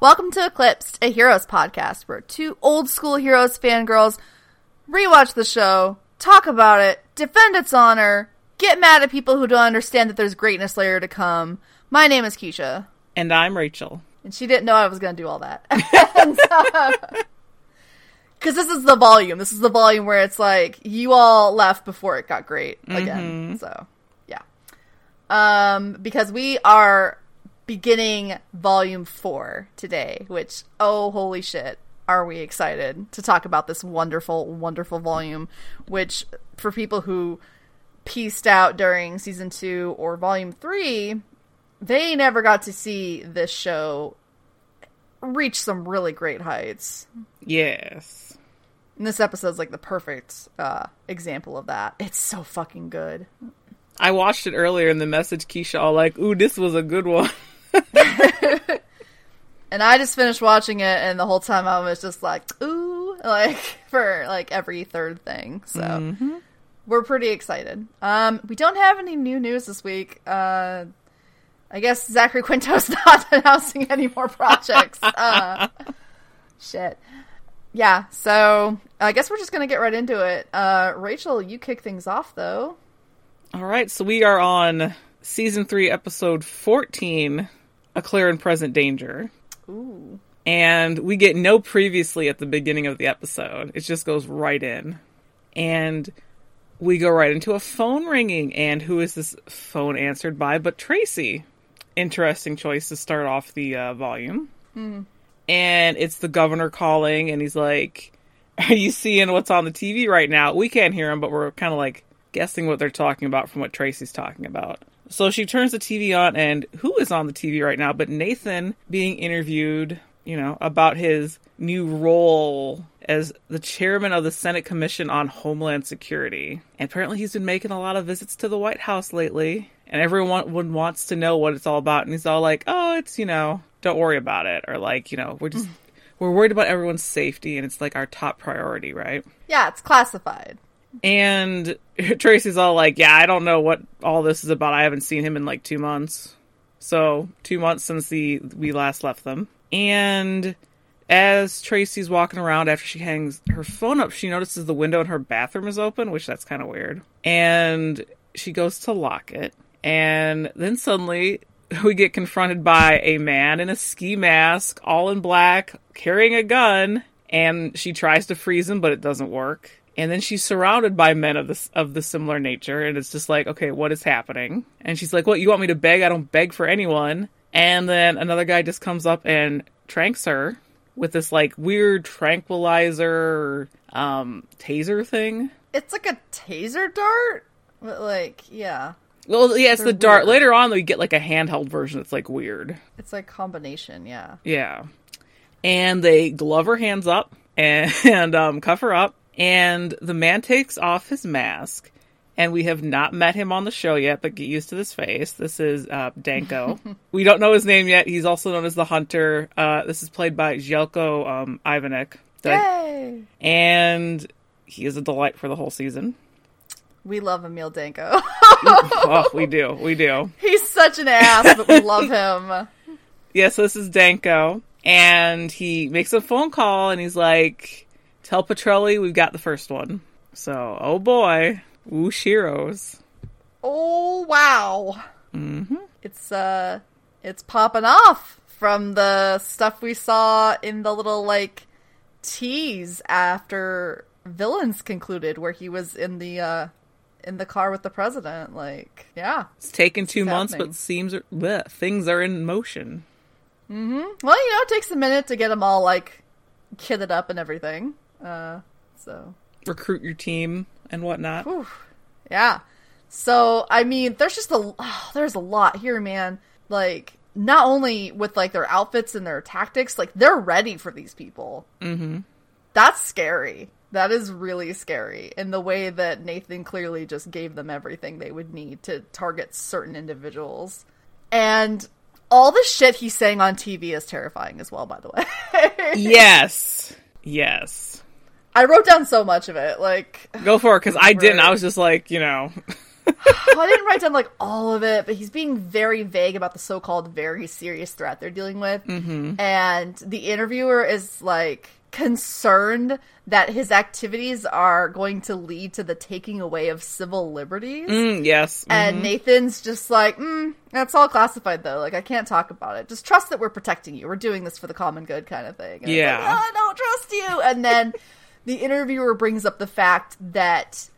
Welcome to Eclipsed, a Heroes podcast where two old school Heroes fangirls rewatch the show, talk about it, defend its honor, get mad at people who don't understand that there's greatness later to come. My name is Keisha. And I'm Rachel. And she didn't know I was going to do all that. Because this is the volume. This is the volume where it's like, you all left before it got great again. So, yeah. Um, because we are beginning volume four today, which, oh, holy shit, are we excited to talk about this wonderful, wonderful volume, which, for people who pieced out during season two or volume three, they never got to see this show reach some really great heights. Yes. And this episode's like the perfect uh, example of that. It's so fucking good. I watched it earlier in the message Keisha all like, ooh, this was a good one. And I just finished watching it, and the whole time I was just like, ooh, like for like every third thing. So we're pretty excited. Um, we don't have any new news this week. Uh, I guess Zachary Quinto's not announcing any more projects. uh, shit. Yeah, so I guess we're just gonna get right into it. Uh, Rachel, you kick things off though. all right, so we are on season three, episode 14, A Clear and Present Danger. Ooh. And we get no previously at the beginning of the episode. It just goes right in. And we go right into a phone ringing. And who is this phone answered by but Tracy? Interesting choice to start off the uh, volume. And it's the governor calling, and he's like, Are you seeing what's on the TV right now? We can't hear him, but we're kind of like guessing what they're talking about from what Tracy's talking about. So she turns the TV on, and who is on the TV right now? But Nathan being interviewed, you know, about his new role as the chairman of the Senate Commission on Homeland Security. And apparently, he's been making a lot of visits to the White House lately, and everyone wants to know what it's all about. And he's all like, "Oh, it's you know, don't worry about it," or like, you know, we're just mm. we're worried about everyone's safety, and it's like our top priority, right? Yeah, it's classified. And Tracy's all like, "Yeah, I don't know what all this is about. I haven't seen him in like two months. So two months since the we last left them." And as Tracy's walking around after she hangs her phone up, she notices the window in her bathroom is open, which that's kind of weird. And she goes to lock it, and then suddenly we get confronted by a man in a ski mask, all in black, carrying a gun, and she tries to freeze him, but it doesn't work. And then she's surrounded by men of this of the similar nature, and it's just like, okay, what is happening? And she's like, "What? You want me to beg? I don't beg for anyone." And then another guy just comes up and tranks her with this like weird tranquilizer um taser thing. It's like a taser dart, but like, yeah, Well, yeah, it's They're the dart. weird. Later on, we get like a handheld version It's like weird. it's like combination. Yeah. Yeah. And they glove her hands up and, and um, cuff her up. And the man takes off his mask. And we have not met him on the show yet, but get used to this face. This is uh, Danko. we don't know his name yet. He's also known as the Hunter. Uh, this is played by Zeljko um, Ivanek. Yay! And he is a delight for the whole season. We love Emil Danko. oh, we do. We do. He's such an ass, but we love him. Yes, this is Danko, and he makes a phone call, and he's like, "Tell Petrelli we've got the first one." So, oh boy, whoosh heroes. Oh wow! Mm-hmm. It's uh, it's popping off from the stuff we saw in the little like tease after villains concluded, where he was in the uh in the car with the president. Like, yeah. It's taken two months, happening. but seems bleh, things are in motion. Mhm. Well, you know, it takes a minute to get them all like kitted up and everything. Uh, so Recruit your team and whatnot. Whew. Yeah. So I mean, there's just a oh, there's a lot here, man. Like not only with like their outfits and their tactics, like they're ready for these people. Mm-hmm. That's scary. That is really scary. In the way that Nathan clearly just gave them everything they would need to target certain individuals, and all the shit he's saying on TV is terrifying as well. By the way, yes, yes. I wrote down so much of it. Like Go for it, because I didn't. I was just like, you know, I didn't write down like all of it, but he's being very vague about the so-called very serious threat they're dealing with. Mm-hmm. And the interviewer is like concerned that his activities are going to lead to the taking away of civil liberties. Mm, yes. Mm-hmm. And Nathan's just like, mm, that's all classified though. Like, I can't talk about it. Just trust that we're protecting you. We're doing this for the common good kind of thing. And yeah. Like, oh, I don't trust you. And then the interviewer brings up the fact that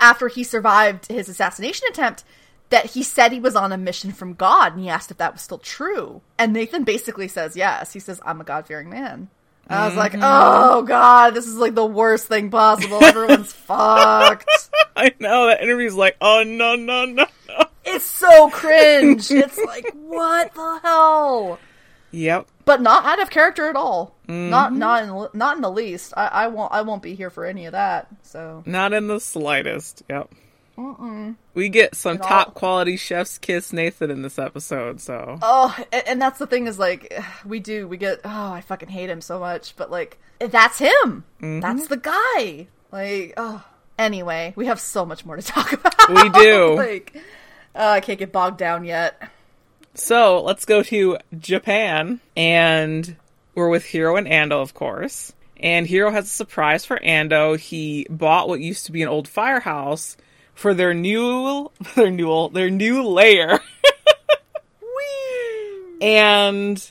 after he survived his assassination attempt, that he said he was on a mission from God, and he asked if that was still true. And Nathan basically says yes. He says, "I'm a God fearing man." And I was like, mm-hmm. "Oh God, this is like the worst thing possible. Everyone's fucked." I know that interview's like, "Oh no, no, no, no." It's so cringe. it's like, what the hell? Yep. But not out of character at all. Mm-hmm. Not not in not in the least. I, I won't I won't be here for any of that. So not in the slightest. Yep. Mm-mm. We get some top quality chef's kiss Nathan in this episode, so. Oh, and, and, that's the thing is like we do we get oh I fucking hate him so much, but like that's him. Mm-hmm. That's the guy. Like oh. Anyway, we have so much more to talk about. We do. like uh, I can't get bogged down yet. So let's go to Japan, and we're with Hiro and Ando, of course. And Hiro has a surprise for Ando. He bought what used to be an old firehouse for their new their new their new lair. and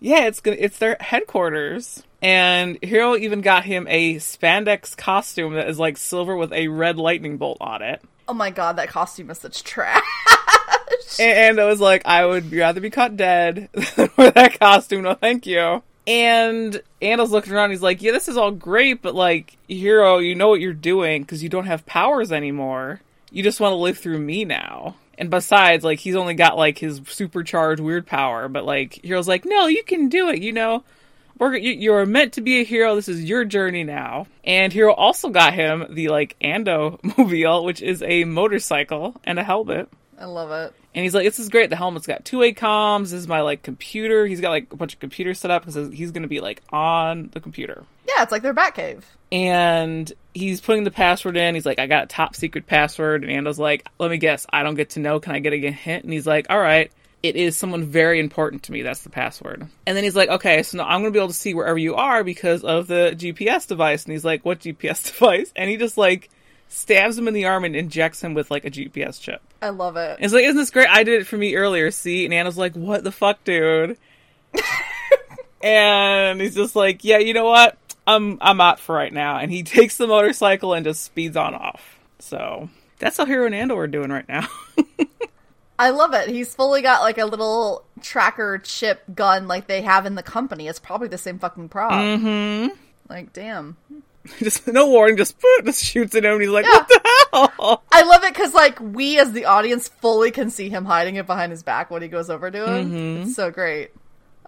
yeah, it's gonna it's their headquarters. And Hiro even got him a spandex costume that is like silver with a red lightning bolt on it. Oh my god, that costume is such trash. And I was like, I would rather be caught dead than wear that costume. No, thank you. And Ando's looking around. He's like, Yeah, this is all great, but like, Hiro, you know what you're doing because you don't have powers anymore you just want to live through me now. And besides, like, he's only got, like, his supercharged weird power, but, like, Hiro's like, no, you can do it, you know? We're, you're meant to be a Hiro. This is your journey now. And hero also got him the, like, Ando mobile, which is a motorcycle and a helmet. I love it. And he's like, "This is great. The helmet's got two way comms. This is my like computer. He's got like a bunch of computers set up because he's going to be like on the computer." Yeah, it's like their Batcave. And he's putting the password in. He's like, "I got a top secret password." And Ando's like, "Let me guess. I don't get to know. Can I get a hint?" And he's like, "All right." It is someone very important to me. That's the password. And then he's like, okay, so now I'm going to be able to see wherever you are because of the GPS device. And he's like, what GPS device? And he just like stabs him in the arm and injects him with like a GPS chip. I love it. It's like, isn't this great? I did it for me earlier. See, and Anna's like, "What the fuck, dude?" and he's just like, "Yeah, you know what? I'm I'm out for right now." And he takes the motorcycle and just speeds on off. So that's how Hiro and Ando are doing right now. I love it. He's fully got like a little tracker chip gun like they have in the company. It's probably the same fucking prop. Mm-hmm. Like, damn. just no warning, just just shoots at him. And he's like, yeah. "What the hell?" I love it because like we as the audience fully can see him hiding it behind his back when he goes over to him. Mm-hmm. It's so great.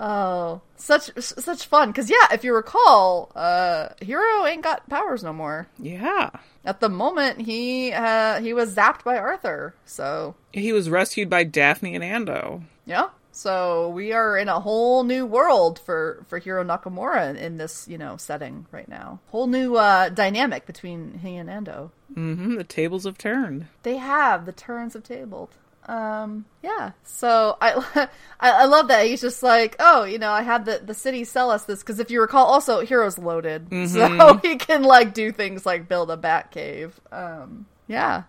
Oh, such such fun. Because yeah, if you recall, uh, Hiro ain't got powers no more. Yeah. At the moment, he uh, he was zapped by Arthur. So he was rescued by Daphne and Ando. Yeah. So we are in a whole new world for for Hiro Nakamura in, in this you know setting right now. Whole new uh, dynamic between he and Ando. Mm-hmm. The tables have turned. They have. The turns have tabled. Um, yeah. So I, I, love that he's just like, oh, you know, I had the the city sell us this because if you recall, also Hiro's loaded, mm-hmm. so he can like do things like build a bat cave. Um, yeah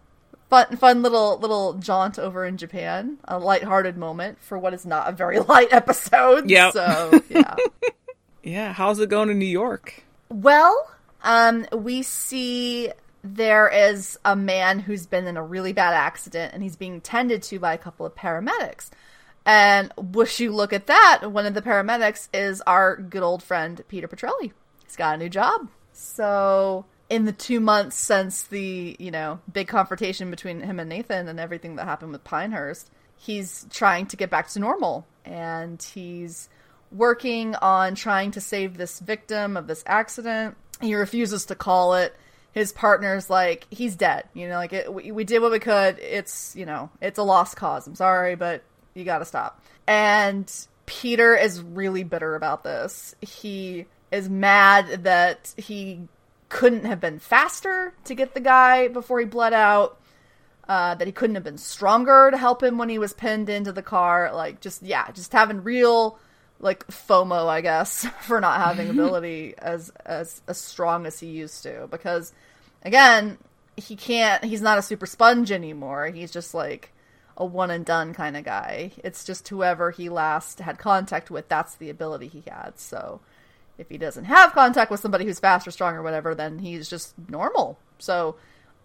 fun fun little little jaunt over in Japan. A light-hearted moment for what is not a very light episode. Yeah. So yeah. yeah. How's it going in New York? Well, um, we see there is a man who's been in a really bad accident and he's being tended to by a couple of paramedics. And wish you look at that, one of the paramedics is our good old friend Peter Petrelli. He's got a new job. So in the two months since the you know big confrontation between him and Nathan and everything that happened with Pinehurst, he's trying to get back to normal, and he's working on trying to save this victim of this accident. He refuses to call it. His partner's like, he's dead. You know, like it, we, we did what we could. It's you know, it's a lost cause. I'm sorry, but you got to stop. And Peter is really bitter about this. He is mad that he couldn't have been faster to get the guy before he bled out. uh, that he couldn't have been stronger to help him when he was pinned into the car. Like, just yeah, just having real like FOMO, I guess, for not having ability as as as strong as he used to. Because again, he can't. He's not a super sponge anymore. He's just like a one and done kind of guy. It's just whoever he last had contact with. That's the ability he had. So if he doesn't have contact with somebody who's fast or strong or whatever, then he's just normal. So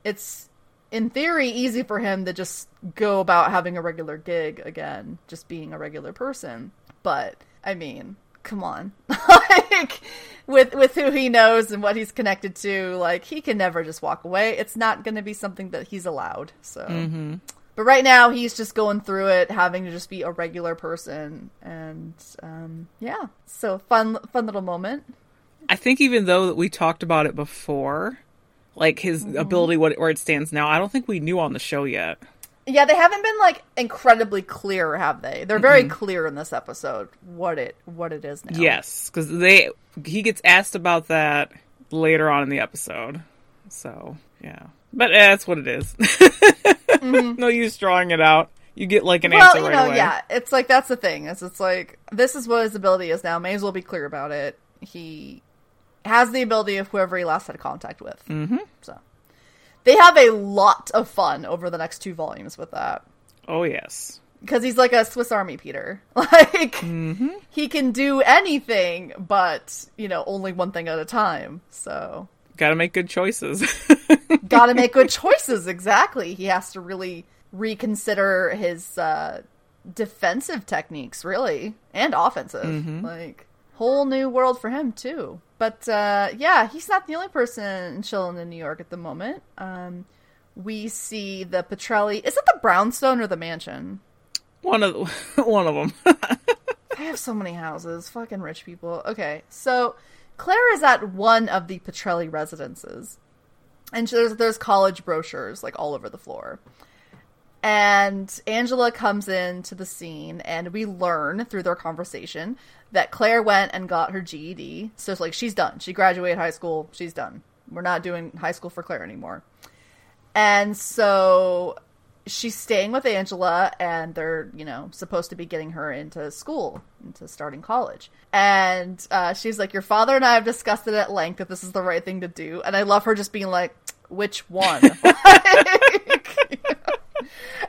it's in theory easy for him to just go about having a regular gig again, just being a regular person. But I mean, come on. like with with who he knows and what he's connected to, like he can never just walk away. It's not going to be something that he's allowed. So Mm-hmm. But right now he's just going through it, having to just be a regular person, and um, yeah, so fun, fun little moment. I think even though we talked about it before, like his Mm-hmm. ability, what where it stands now, I don't think we knew on the show yet. Yeah, they haven't been like incredibly clear, have they? They're very clear in this episode what it what it is now. Yes, because they he gets asked about that later on in the episode. So yeah, but eh, that's what it is. no use drawing it out. You get like an Mm-hmm. Well, answer you right know, away. yeah, it's like that's the thing. Is it's like this is what his ability is now. May as well be clear about it. He has the ability of whoever he last had contact with. Mm-hmm. So they have a lot of fun over the next two volumes with that. Oh yes. because he's like a Swiss Army Peter. Like Mm-hmm. he can do anything, but you know, only one thing at a time. So Got to make good choices. got to make good choices. Exactly. He has to really reconsider his uh, defensive techniques, really, and offensive. Like whole new world for him too. But uh, yeah, he's not the only person chilling in New York at the moment. Um, we see the Petrelli. Is it the brownstone or the mansion? one of one of them. I have so many houses. Fucking rich people. Okay, so Claire is at one of the Petrelli residences, and there's there's college brochures like all over the floor. And Angela comes into the scene, and we learn through their conversation that Claire went and got her GED. So it's like she's done. She graduated high school. She's done. We're not doing high school for Claire anymore. And so she's staying with Angela, and they're, you know, supposed to be getting her into school, into starting college. And uh, she's like, Your father and I have discussed it at length that this is the right thing to do. And I love her just being like, Which one? and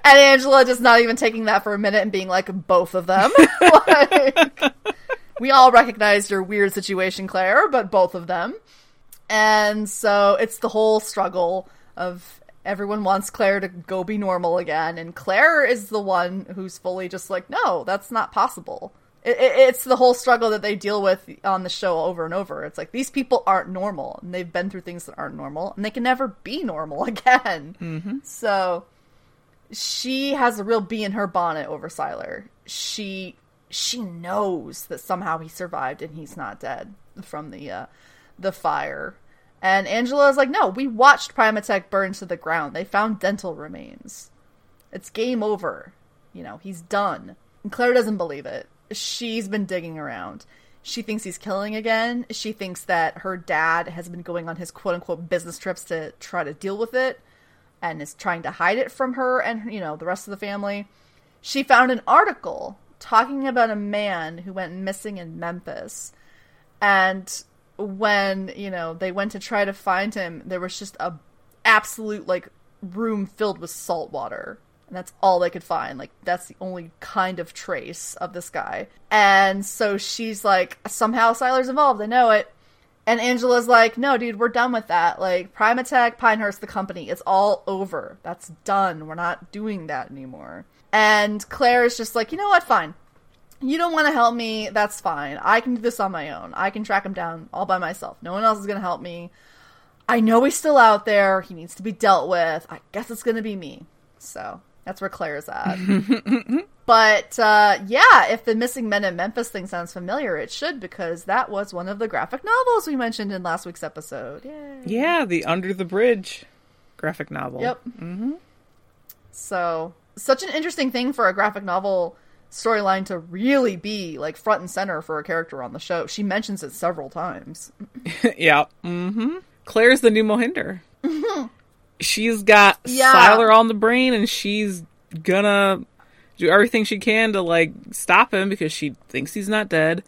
Angela just not even taking that for a minute and being like, Both of them. like, we all recognize your weird situation, Claire, but both of them. And so it's the whole struggle of everyone wants Claire to go be normal again, and Claire is the one who's fully just like, no, that's not possible. It, it, it's the whole struggle that they deal with on the show over and over. It's like these people aren't normal, and they've been through things that aren't normal, and they can never be normal again. Mm-hmm. So she has a real bee in her bonnet over Sylar. She she knows that somehow he survived and he's not dead from the uh, the fire. And Angela is like, no, we watched Primatech burn to the ground. They found dental remains. It's game over. You know, he's done. And Claire doesn't believe it. She's been digging around. She thinks he's killing again. She thinks that her dad has been going on his quote unquote business trips to try to deal with it and is trying to hide it from her and, you know, the rest of the family. She found an article talking about a man who went missing in Memphis. And when, you know, they went to try to find him, there was just a absolute like room filled with salt water. And that's all they could find. Like that's the only kind of trace of this guy. And so she's like, somehow Sylar's involved, I know it. And Angela's like, no, dude, we're done with that. Like, Primatech, Pinehurst, the company, it's all over. That's done. We're not doing that anymore. And Claire is just like, you know what? Fine. You don't want to help me. That's fine. I can do this on my own. I can track him down all by myself. No one else is going to help me. I know he's still out there. He needs to be dealt with. I guess it's going to be me. So that's where Claire's at. but uh, yeah, if the missing men in Memphis thing sounds familiar, it should because that was one of the graphic novels we mentioned in last week's episode. Yay. yeah, the Under the Bridge graphic novel. Yep. Mm-hmm. So, such an interesting thing for a graphic novel storyline to really be like front and center for a character on the show. She mentions it several times. yeah. Mm-hmm. Claire's the new Mohinder. she's got Yeah. Sylar on the brain and she's gonna do everything she can to like stop him because she thinks he's not dead.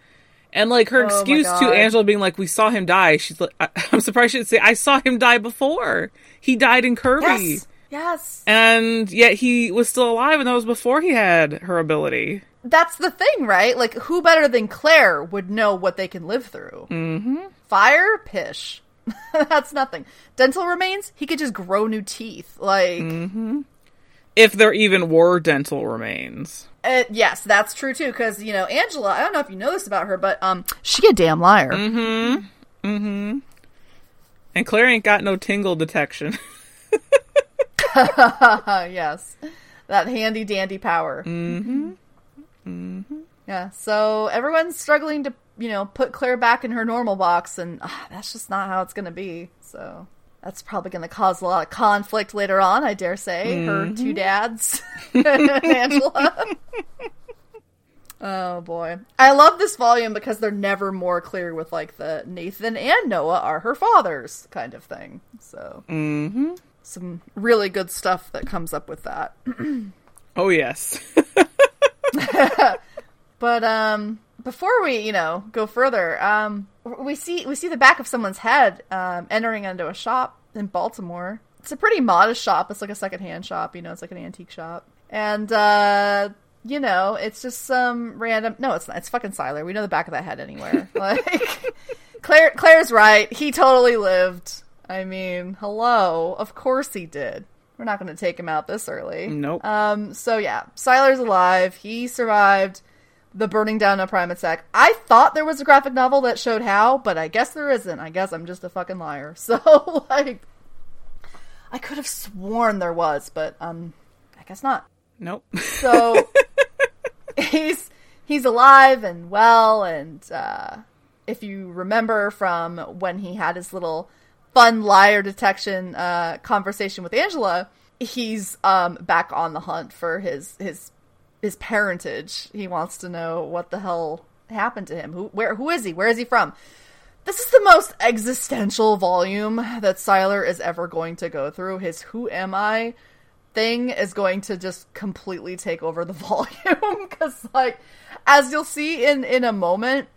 And like her Oh excuse to Angela being like, "We saw him die." She's like, I- "I'm surprised she didn't say I saw him die before. He died in Kirby." Yes. Yes. And yet he was still alive, and that was before he had her ability. That's the thing, right? Like, who better than Claire would know what they can live through? Mm-hmm. Fire, pish. That's nothing. Dental remains, he could just grow new teeth. Like, If there even were dental remains. uh, yes, that's true too. Because you know, Angela, I don't know if you know this about her, but um, she a damn liar. Mhm. Mhm. And Claire ain't got no tingle detection. Uh, yes, that handy dandy power. Mm-hmm. Mm-hmm. Yeah. So everyone's struggling to, you know, put Claire back in her normal box, and ah, that's just not how it's going to be. So that's probably going to cause a lot of conflict later on. I dare say her two dads, and Angela. Oh boy. I love this volume because they're never more clear with like the Nathan and Noah are her fathers kind of thing. So hmm some really good stuff that comes up with that. Oh yes. But um before we, you know, go further, um we see we see the back of someone's head um entering into a shop in Baltimore. It's a pretty modest shop. It's like a secondhand shop, you know, it's like an antique shop. And uh you know, it's just some random No, it's not. It's fucking Sylar. We know the back of that head anywhere. like Claire Claire's right. He totally lived. I mean, hello. Of course he did. We're not going to take him out this early. Nope. Um, so yeah, Sylar's alive. He survived the burning down of Primatech. I thought there was a graphic novel that showed how, but I guess there isn't. I guess I'm just a fucking liar. So like, I could have sworn there was, but um, I guess not. nope. So he's he's alive and well, and uh, if you remember from when he had his little fun liar detection uh, conversation with Angela, he's um, back on the hunt for his his his parentage. He wants to know what the hell happened to him. Who where who is he? Where is he from? This is the most existential volume that Sylar is ever going to go through. His "Who am I?" thing is going to just completely take over the volume because, like, as you'll see in in a moment,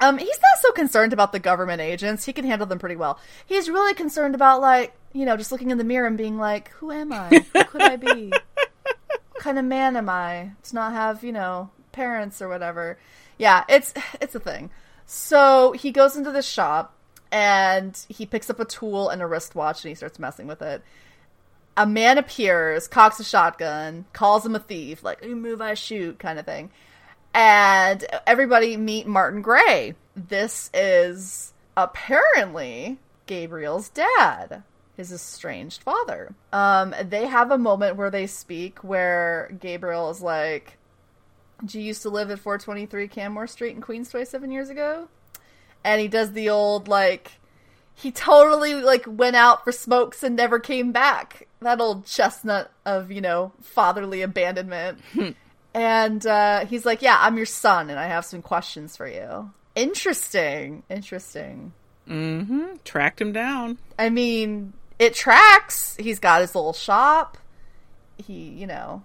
um, he's not so concerned about the government agents. He can handle them pretty well. He's really concerned about like you know just looking in the mirror and being like, "Who am I? Who could I be? what kind of man am I to not have you know parents or whatever?" Yeah, it's it's a thing. So he goes into the shop and he picks up a tool and a wristwatch and he starts messing with it a man appears, cocks a shotgun, calls him a thief, like you move, I shoot, kind of thing. And everybody meet Martin Gray. This is apparently Gabriel's dad, his estranged father. Um, they have a moment where they speak where Gabriel is like, "Did you used to live at 423 Canmore Street in Queens 27 years ago?" And he does the old like he totally like went out for smokes and never came back. That old chestnut of, you know, fatherly abandonment. and uh, he's like, Yeah, I'm your son and I have some questions for you. Interesting. Interesting. Mm-hmm. Tracked him down. I mean, it tracks. He's got his little shop. He, you know,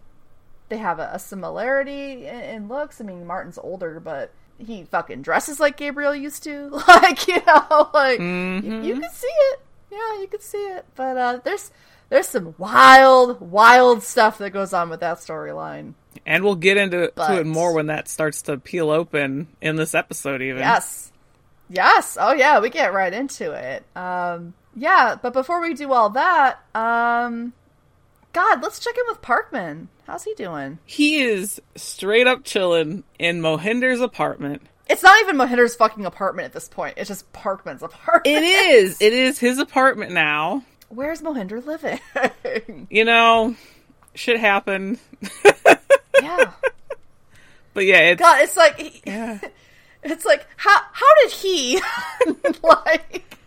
they have a, a similarity in, in looks. I mean, Martin's older, but he fucking dresses like Gabriel used to. Like, you know, like you, you can see it. Yeah, you can see it. But uh, there's there's some wild, wild stuff that goes on with that storyline. And we'll get into to But- it more when that starts to peel open in this episode, even. Yes. Yes. Oh yeah, we get right into it. Um yeah, but before we do all that, um God, let's check in with Parkman. How's he doing? He is straight up chilling in Mohinder's apartment. It's not even Mohinder's fucking apartment at this point. It's just Parkman's apartment. It is. It is his apartment now. Where's Mohinder living? You know, shit happened. yeah. But yeah, it's God, it's like he- yeah. it's like how how did he like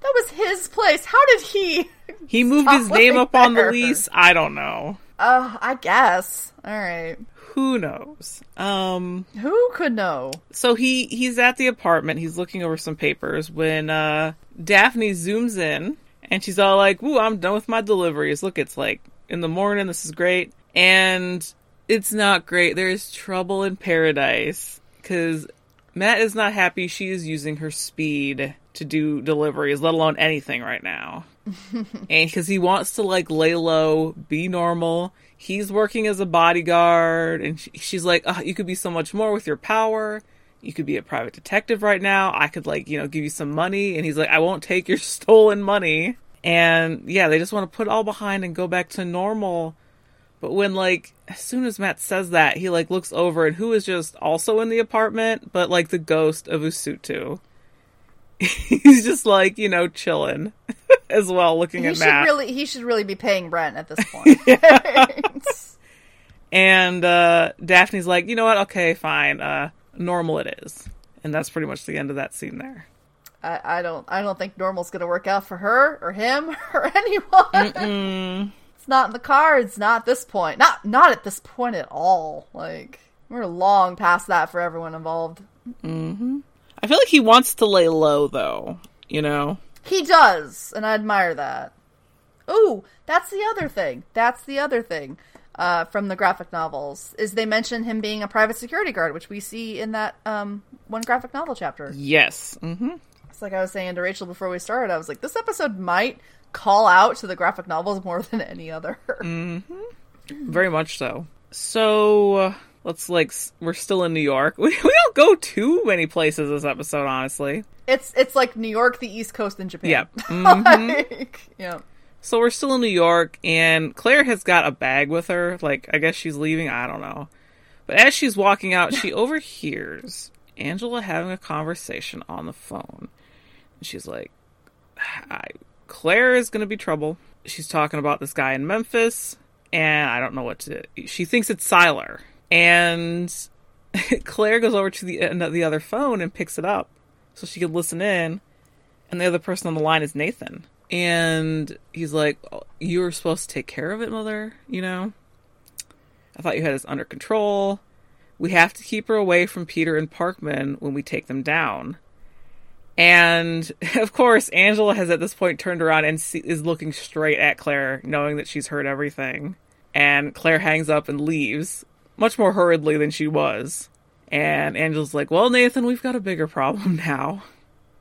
that was his place. How did he He moved his name up on the lease. I don't know. Oh, I guess. All right. Who knows? Um Who could know? so he he's at the apartment, he's looking over some papers when uh Daphne zooms in And she's all like, Ooh, I'm done with my deliveries. Look, it's like in the morning. This is great. And it's not great. There's trouble in paradise because Matt is not happy she is using her speed to do deliveries, let alone anything right now. and because he wants to like lay low, be normal. He's working as a bodyguard, and she, she's like, oh, "You could be so much more with your power. You could be a private detective right now. I could like, you know, give you some money." And he's like, "I won't take your stolen money." And yeah, they just want to put it all behind and go back to normal. But when like as soon as Matt says that, he like looks over and who is just also in the apartment, but like the ghost of Usutu. He's just like, you know, chilling as well, looking He at should Matt. really he should really be paying rent at this point. And uh Daphne's like, you know what, okay, fine, uh normal it is. And that's pretty much the end of that scene there. I, I don't I don't think normal's gonna work out for her or him or anyone. It's not in the cards, not at this point. Not not at this point at all. Like we're long past that for everyone involved. I feel like he wants to lay low though, you know? He does, and I admire that. Ooh, that's the other thing. That's the other thing uh, from the graphic novels is they mention him being a private security guard, which we see in that um, one graphic novel chapter. Yes. hmm It's like I was saying to Rachel before we started. I was like, this episode might call out to the graphic novels more than any other. Very much so. So uh, let's like we're still in New York. We, we don't go too many places this episode, honestly. It's it's like New York, the East Coast, and Japan. Yep. Mhm. like, yeah. So we're still in New York, and Claire has got a bag with her. Like, I guess she's leaving. I don't know. But as she's walking out, she overhears Angela having a conversation on the phone. And she's like, I, Claire is going to be trouble. She's talking about this guy in Memphis, and I don't know what to. She thinks it's Sylar. And Claire goes over to the, uh, the other phone and picks it up so she can listen in and the other person on the line is Nathan. And he's like, "Oh, "You were supposed to take care of it, mother. You know, I thought you had this under control. We have to keep her away from Peter and Parkman when we take them down." And of course, Angela has at this point turned around and see- is looking straight at Claire, knowing that she's heard everything. And Claire hangs up and leaves, much more hurriedly than she was. And Angela's like, "Well, Nathan, we've got a bigger problem now."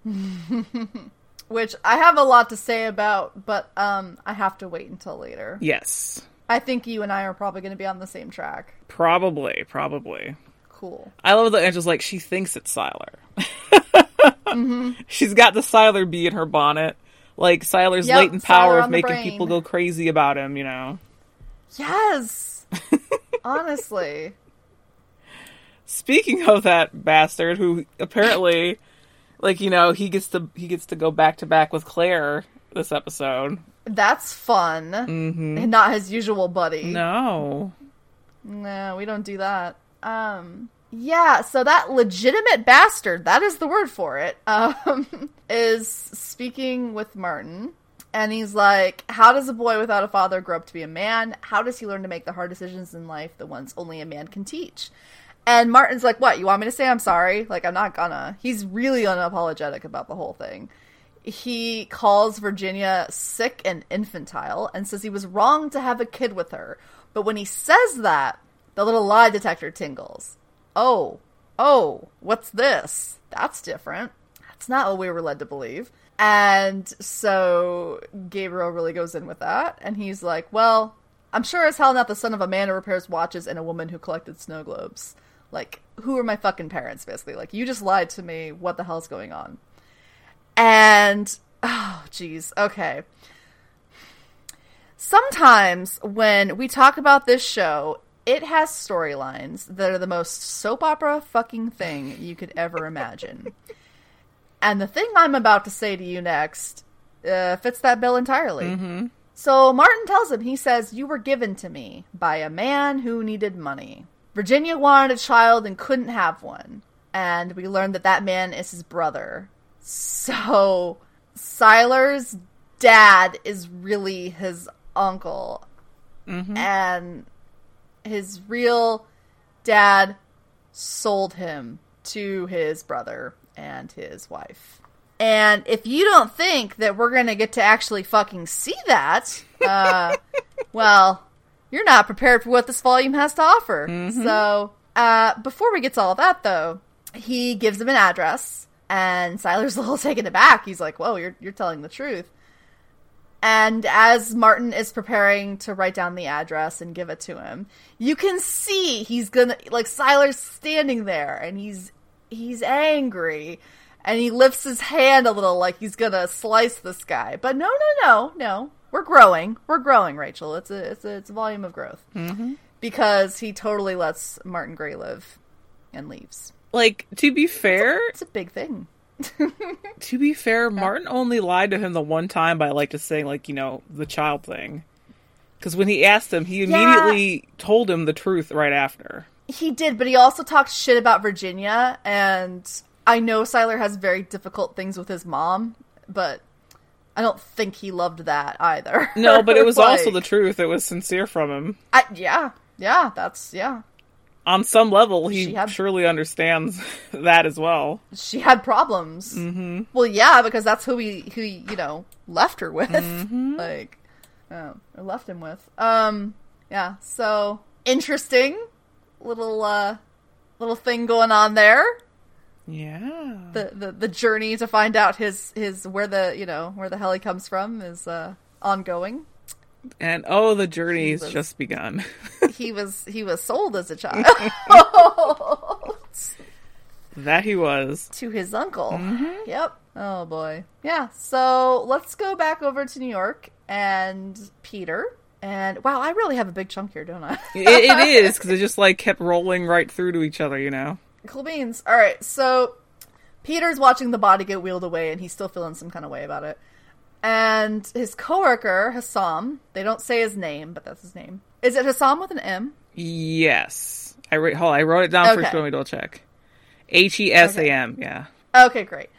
Which I have a lot to say about, but um, I have to wait until later. Yes. I think you and I are probably going to be on the same track. Probably, probably. Cool. I love that Angela's like she thinks it's Sylar. She's got the Sylar bee in her bonnet. Like Sylar's Yep, latent power Sylar of making people go crazy about him, you know. Yes. Honestly. Speaking of that bastard who apparently like, you know, he gets to he gets to go back to back with Claire this episode. That's fun. And not his usual buddy. No. No, we don't do that. Um yeah, so that legitimate bastard, that is the word for it, um, is speaking with Martin. And he's like, How does a boy without a father grow up to be a man? How does he learn to make the hard decisions in life, the ones only a man can teach? And Martin's like, What, you want me to say I'm sorry? Like, I'm not gonna. He's really unapologetic about the whole thing. He calls Virginia sick and infantile and says he was wrong to have a kid with her. But when he says that, the little lie detector tingles. Oh, oh, what's this? That's different. That's not what we were led to believe. And so Gabriel really goes in with that, and he's like, Well, I'm sure as hell not the son of a man who repairs watches and a woman who collected snow globes. Like, who are my fucking parents, basically? Like, you just lied to me. What the hell's going on? And, oh, jeez, okay. Sometimes when we talk about this show, it has storylines that are the most soap opera fucking thing you could ever imagine. and the thing I'm about to say to you next uh, fits that bill entirely. So Martin tells him, he says, You were given to me by a man who needed money. Virginia wanted a child and couldn't have one. And we learned that that man is his brother. So Sylar's dad is really his uncle. And his real dad sold him to his brother and his wife. And if you don't think that we're going to get to actually fucking see that, uh, well, you're not prepared for what this volume has to offer. So, uh, before we get to all that, though, he gives him an address, and Sylar's a little taken aback. He's like, "Whoa, you're you're telling the truth." And as Martin is preparing to write down the address and give it to him, you can see he's gonna like Sylar's standing there and he's he's angry and he lifts his hand a little like he's gonna slice this guy. But no, no, no, no. We're growing. We're growing, Rachel. It's a it's a it's a volume of growth Mm-hmm. because he totally lets Martin Gray live and leaves. Like to be fair, It's a big thing. to be fair, Martin only lied to him the one time by like just saying like you know the child thing. Because when he asked him, he immediately told him the truth right after. He did, but he also talked shit about Virginia, and I know Sylar has very difficult things with his mom, but I don't think he loved that either. No, but it was also the truth. It was sincere from him. I, yeah, yeah, that's yeah. On some level, he had- surely understands that as well. She had problems. Mm-hmm. Well, yeah, because that's who he who he, you know left her with, like, oh, or left him with. Um, yeah. So interesting little uh little thing going on there. Yeah. the, the the journey to find out his his where the you know where the hell he comes from is uh ongoing. And oh, the journey's just begun. He was he was sold as a child that he was. to his uncle. Mm-hmm. Yep. Oh boy. Yeah. So let's go back over to New York and Peter. And wow, I really have a big chunk here, don't I? It, it is because it just like kept rolling right through to each other, you know. cool beans. All right. So Peter's watching the body get wheeled away, and he's still feeling some kind of way about it. And his coworker Hesam, they don't say his name, but that's his name. Is it Hesam with an M? Yes, I wrote. Hold, on, I wrote it down first. Okay. Let me double check. H e s a m. Yeah. Okay, great.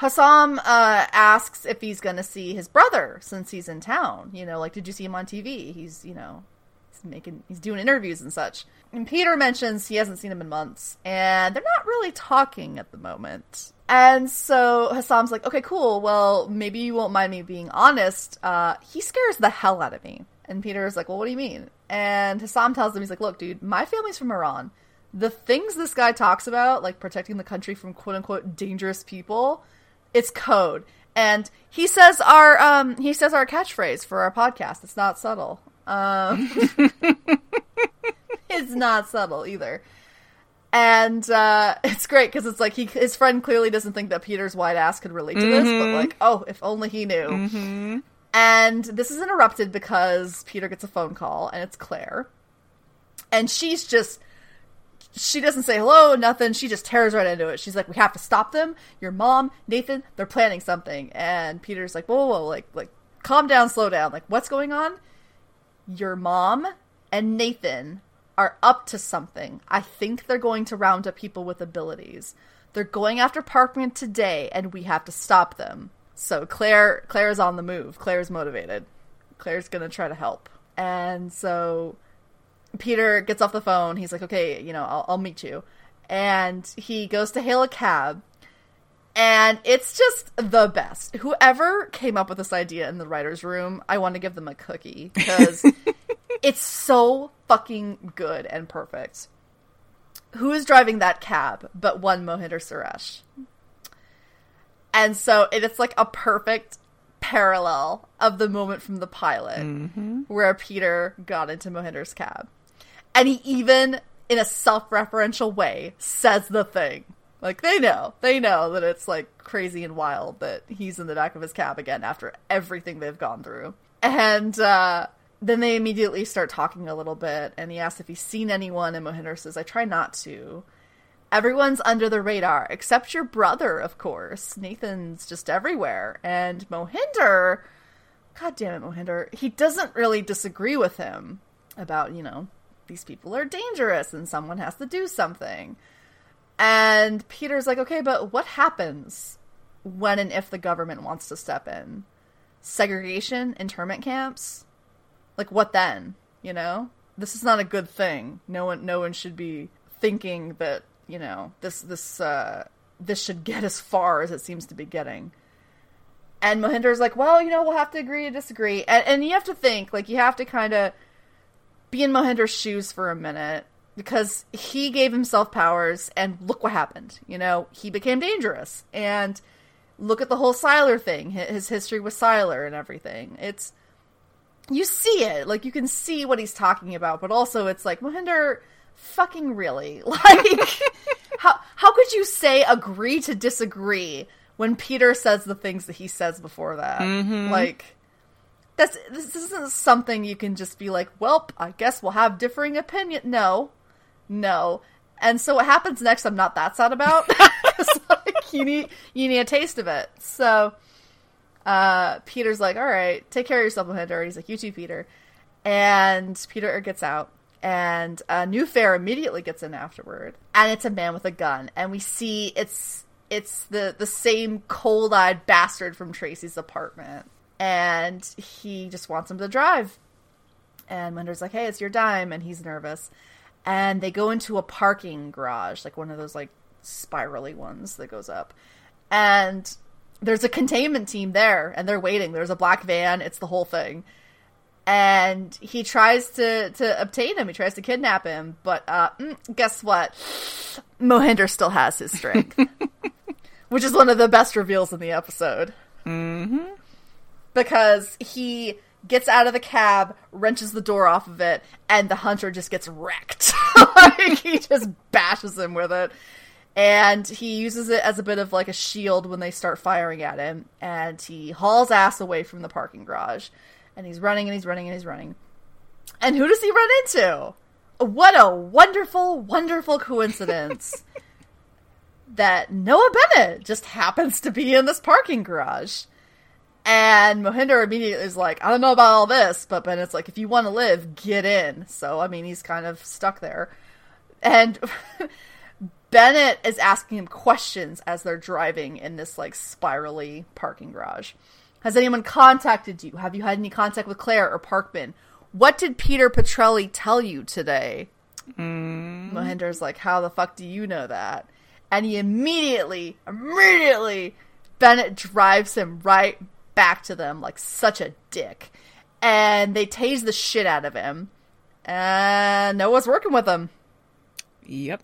Hesam uh, asks if he's going to see his brother since he's in town. You know, like, did you see him on TV? He's, you know, he's making, he's doing interviews and such. And Peter mentions he hasn't seen him in months, and they're not really talking at the moment. And so Hesam's like, okay, cool. Well, maybe you won't mind me being honest. Uh, he scares the hell out of me. And Peter's like, well, what do you mean? And Hesam tells him, he's like, look, dude, my family's from Iran. The things this guy talks about, like protecting the country from quote unquote dangerous people, it's code. And he says our um he says our catchphrase for our podcast. It's not subtle. Um It's not subtle either. And uh it's great because it's like he his friend clearly doesn't think that Peter's wide ass could relate to this, but like, oh, if only he knew. And this is interrupted because Peter gets a phone call and it's Claire. And she's just she doesn't say hello, nothing. She just tears right into it. She's like, "We have to stop them. Your mom, Nathan, they're planning something." And Peter's like, "Whoa, whoa, whoa like, like, calm down, slow down. Like, what's going on?" Your mom and Nathan are up to something. I think they're going to round up people with abilities. They're going after Parkman today, and we have to stop them. So Claire, Claire is on the move. Claire's motivated. Claire's gonna try to help. And so Peter gets off the phone. He's like, okay, you know, I'll, I'll meet you. And he goes to hail a cab. And it's just the best. Whoever came up with this idea in the writer's room, I want to give them a cookie because it's so fucking good and perfect. Who is driving that cab but one Mohinder Suresh? And so it's like a perfect parallel of the moment from the pilot where Peter got into Mohinder's cab. And he even, in a self referential way, says the thing. Like, they know. They know that it's like crazy and wild that he's in the back of his cab again after everything they've gone through. And uh, then they immediately start talking a little bit, and he asks if he's seen anyone, and Mohinder says, I try not to. Everyone's under the radar, except your brother, of course. Nathan's just everywhere. And Mohinder, god damn it, Mohinder, he doesn't really disagree with him about, you know, these people are dangerous and someone has to do something. And Peter's like, okay, but what happens when and if the government wants to step in? Segregation, internment camps? Like what then? You know? This is not a good thing. No one no one should be thinking that, you know, this this uh this should get as far as it seems to be getting. And Mohinder's like, well, you know, we'll have to agree to disagree. And, and you have to think, like, you have to kind of be in Mohinder's shoes for a minute because he gave himself powers and look what happened. You know, he became dangerous. And look at the whole Sylar thing, his history with Sylar and everything. It's, you see it, like, you can see what he's talking about, but also it's like, Mohinder, fucking really? Like, how, how could you say agree to disagree when Peter says the things that he says before that. Mm-hmm. Like that's this isn't something you can just be like, "Well, I guess we'll have differing opinion." No. No. And so what happens next I'm not that sad about. like you need you need a taste of it. So uh Peter's like, "All right, take care of yourself, Mohinder." He's like, "You too, Peter." And Peter gets out and a new fare immediately gets in afterward and it's a man with a gun and we see it's it's the the same cold-eyed bastard from Tracy's apartment, and he just wants him to drive. And Mohinder's like, "Hey, it's your dime," and he's nervous. And they go into a parking garage, like one of those like spirally ones that goes up, and there's a containment team there, and they're waiting. There's a black van. It's the whole thing. And he tries to, to obtain him. He tries to kidnap him, but uh, mm, guess what? Mohinder still has his strength which is one of the best reveals in the episode. Mm-hmm. Because he gets out of the cab, wrenches the door off of it, and the hunter just gets wrecked. like he just bashes him with it. And he uses it as a bit of like a shield when they start firing at him. And he hauls ass away from the parking garage. And he's running and he's running and he's running. And who does he run into? What a wonderful, wonderful coincidence that Noah Bennett just happens to be in this parking garage. And Mohinder immediately is like, I don't know about all this, but Bennett's like, if you want to live, get in. So, I mean, he's kind of stuck there. And Bennett is asking him questions as they're driving in this, like, spirally parking garage. Has anyone contacted you? Have you had any contact with Claire or Parkman? What did Peter Petrelli tell you today? Mm. Mohinder's like, how the fuck do you know that? and he immediately, immediately, Bennett drives him right back to them like such a dick. And they tase the shit out of him. And Noah's working with him. Yep.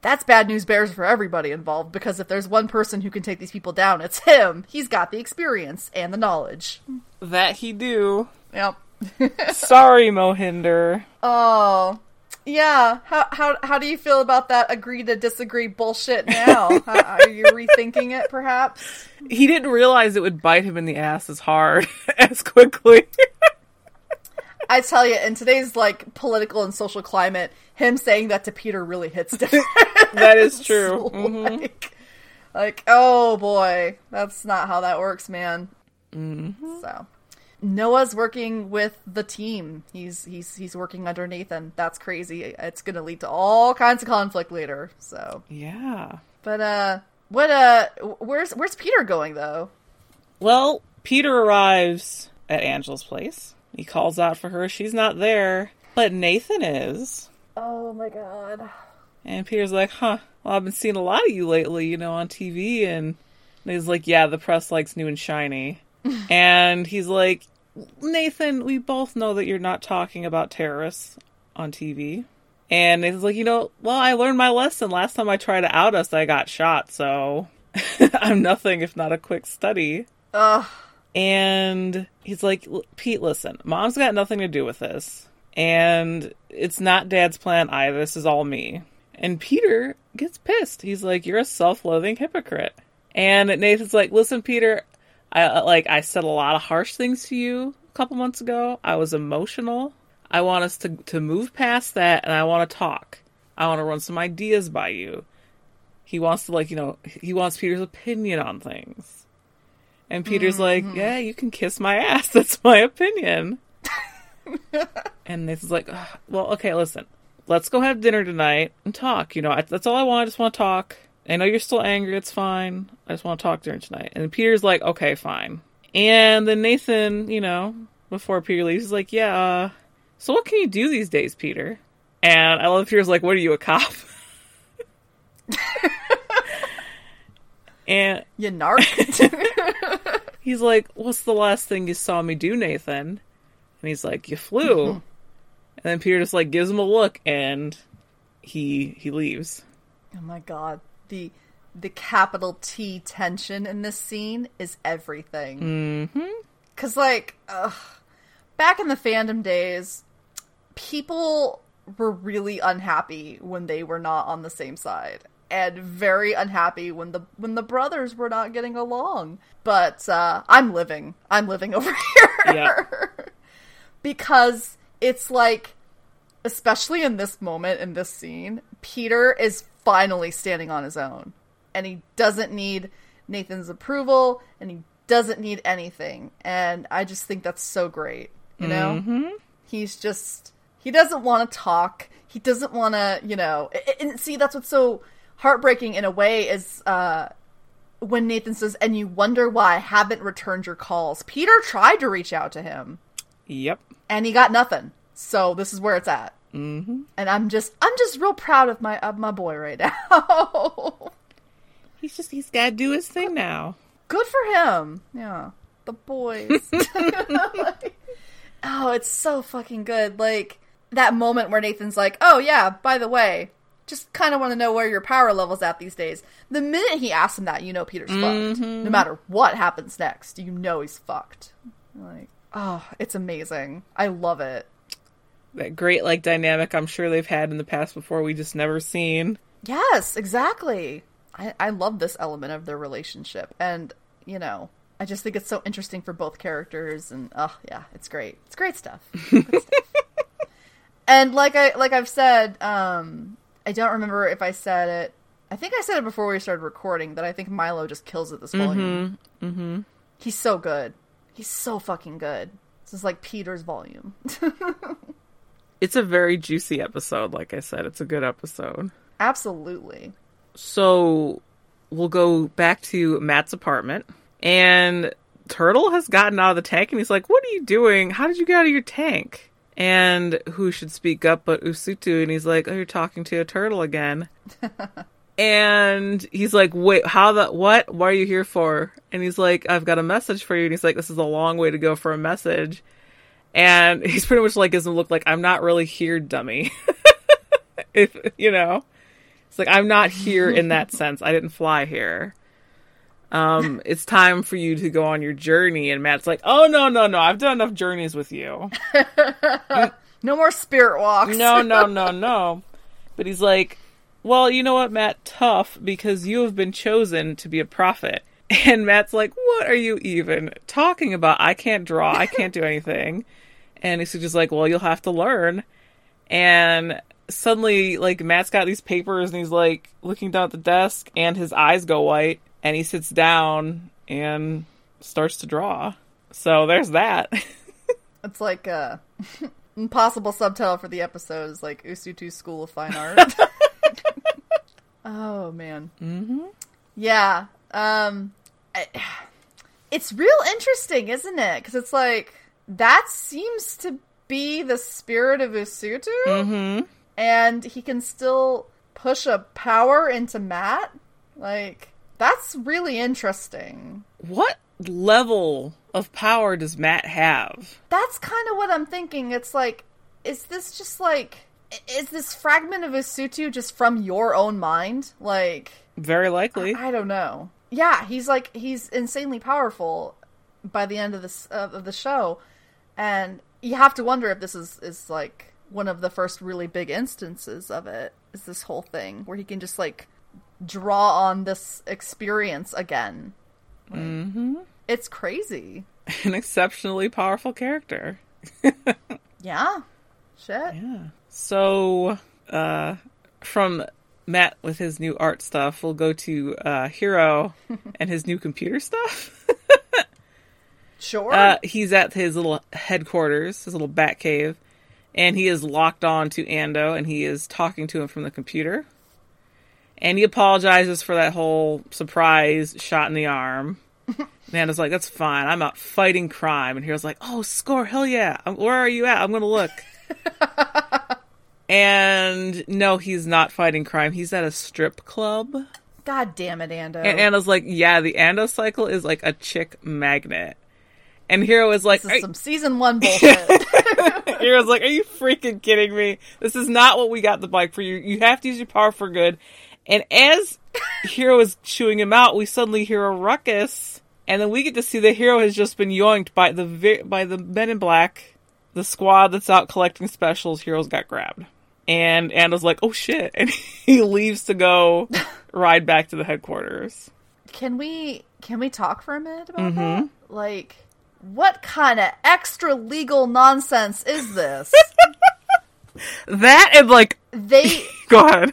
That's bad news bears for everybody involved because if there's one person who can take these people down, it's him. He's got the experience and the knowledge. That he do. Yep. Sorry, Mohinder. Oh, yeah. How how how do you feel about that agree to disagree bullshit now? how, are you rethinking it perhaps? He didn't realize it would bite him in the ass as hard as quickly. I tell you, in today's like political and social climate, him saying that to Peter really hits different. that is true. like, mm-hmm. like, oh boy, that's not how that works, man. Mm-hmm. So, Noah's working with the team. He's he's he's working under Nathan. That's crazy. It's going to lead to all kinds of conflict later. So yeah. But uh, what uh, where's where's Peter going though? Well, Peter arrives at Angela's place. He calls out for her. She's not there, but Nathan is. Oh my god. And Peter's like, "Huh? Well, I've been seeing a lot of you lately, you know, on TV." And he's like, "Yeah, the press likes new and shiny." and he's like, Nathan, we both know that you're not talking about terrorists on TV. And Nathan's like, you know, well, I learned my lesson. Last time I tried to out us, I got shot, so I'm nothing if not a quick study. Ugh. And he's like, Pete, listen, mom's got nothing to do with this. And it's not dad's plan either. This is all me. And Peter gets pissed. He's like, you're a self loathing hypocrite. And Nathan's like, listen, Peter, I uh, like I said a lot of harsh things to you a couple months ago. I was emotional. I want us to to move past that and I want to talk. I want to run some ideas by you. He wants to like, you know, he wants Peter's opinion on things. And Peter's mm-hmm. like, "Yeah, you can kiss my ass. That's my opinion." and Nathan's like, "Well, okay, listen. Let's go have dinner tonight and talk. You know, I, that's all I want. I just want to talk." I know you're still angry. It's fine. I just want to talk during tonight. And Peter's like, okay, fine. And then Nathan, you know, before Peter leaves, is like, yeah, uh, so what can you do these days, Peter? And I love Peter's like, what are you, a cop? And You narc. he's like, What's the last thing you saw me do, Nathan? And he's like, You flew. and then Peter just like gives him a look and he he leaves. oh my god. The the capital T tension in this scene is everything. Mm-hmm. Cause like, ugh, back in the fandom days, people were really unhappy when they were not on the same side. And very unhappy when the when the brothers were not getting along. But uh, I'm living. I'm living over here. Yeah. because it's like especially in this moment in this scene, Peter is finally standing on his own. And he doesn't need Nathan's approval and he doesn't need anything. And I just think that's so great, you know? He's just he doesn't want to talk. He doesn't want to, you know, and see that's what's so heartbreaking in a way is uh when Nathan says, and you wonder why I haven't returned your calls. Peter tried to reach out to him Yep. and he got nothing. So this is where it's at. Mm-hmm. And I'm just, I'm just real proud of my of my boy right now. He's just he's gotta do his thing now. Good for him. Yeah, the boys. oh, it's so fucking good. Like that moment where Nathan's like, "Oh yeah, by the way." Just kind of want to know where your power level's at these days. The minute he asks him that, you know Peter's fucked. No matter what happens next, you know he's fucked. Like, oh, it's amazing. I love it. That great like dynamic I'm sure they've had in the past before we just never seen. Yes, exactly. I, I love this element of their relationship. And, you know, I just think it's so interesting for both characters and oh yeah, it's great. It's great stuff. Good stuff. and like I like I've said, um I don't remember if I said it I think I said it before we started recording that I think Milo just kills it this volume. Mm-hmm. He's so good. He's so fucking good. This is like Peter's volume. It's a very juicy episode, like I said. It's a good episode. Absolutely. So we'll go back to Matt's apartment, and Turtle has gotten out of the tank, and he's like, "What are you doing? How did you get out of your tank?" And who should speak up but Usutu? And he's like, "Oh, you're talking to a turtle again." and he's like, "Wait, how the what? What are you here for?" And he's like, "I've got a message for you." And he's like, "This is a long way to go for a message." And he's pretty much like, doesn't look like I'm not really here, dummy. if you know. It's like I'm not here in that sense. I didn't fly here. Um, it's time for you to go on your journey. And Matt's like, "Oh no, no, no! I've done enough journeys with you. No more spirit walks. No, no, no, no." But he's like, "Well, you know what, Matt? Tough because you have been chosen to be a prophet." And Matt's like, "What are you even talking about? I can't draw. I can't do anything." And he's just like, "Well, you'll have to learn." And suddenly, like, Matt's got these papers and he's like looking down at the desk, and his eyes go white, and he sits down and starts to draw. So there's that. It's like a impossible subtitle for the episode is like Usutu School of Fine Art. oh man. Mm-hmm. Yeah. Um, I, it's real interesting, isn't it? Because it's like that seems to be the spirit of Usutu, mm-hmm. and he can still push a power into Matt. Like that's really interesting. what level of power does Matt have? That's kind of what I'm thinking. It's like, is this just like, is this fragment of Usutu just from your own mind? Like, Very likely. I don't know. Yeah, he's like he's insanely powerful by the end of this uh, of the show, and you have to wonder if this is is like one of the first really big instances of it. Is this whole thing where he can just like draw on this experience again? mm-hmm. It's crazy. An exceptionally powerful character. Yeah. Shit. Yeah. So, uh, from Matt with his new art stuff, we'll go to uh, Hiro and his new computer stuff. Sure. Uh, he's at his little headquarters, his little bat cave, and he is locked on to Ando, and he is talking to him from the computer. And he apologizes for that whole surprise shot in the arm. And Ando's like, "That's fine. I'm out fighting crime." And Hiro's like, "Oh, score! Hell yeah! Where are you at? I'm gonna look." and no, he's not fighting crime. He's at a strip club. God damn it, Ando. And Anna's like, yeah, the Ando cycle is like a chick magnet. And Hiro is like, this is "Are- some season one bullshit. Hiro's like, are you freaking kidding me? This is not what we got the bike for you. You have to use your power for good. And as Hiro is chewing him out, we suddenly hear a ruckus, and then we get to see the Hiro has just been yoinked by the vi- by the Men in Black, the squad that's out collecting specials. Hiro's got grabbed, and Ando's like, oh shit, and he leaves to go ride back to the headquarters. can we can we talk for a minute about mm-hmm. that? Like, what kind of extra legal nonsense is this? That and like, they go ahead.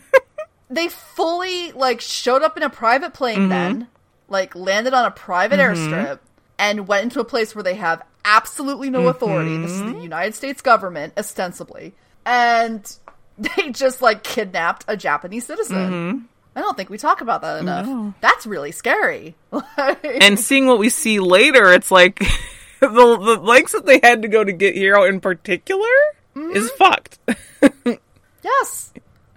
They fully like showed up in a private plane mm-hmm. then, like landed on a private mm-hmm. airstrip and went into a place where they have absolutely no authority. This is the mm-hmm. United States government ostensibly. And they just like kidnapped a Japanese citizen. I don't think we talk about that enough. That's really scary. And seeing what we see later, it's like the, the lengths that they had to go to get Hiro in particular is fucked. Yes.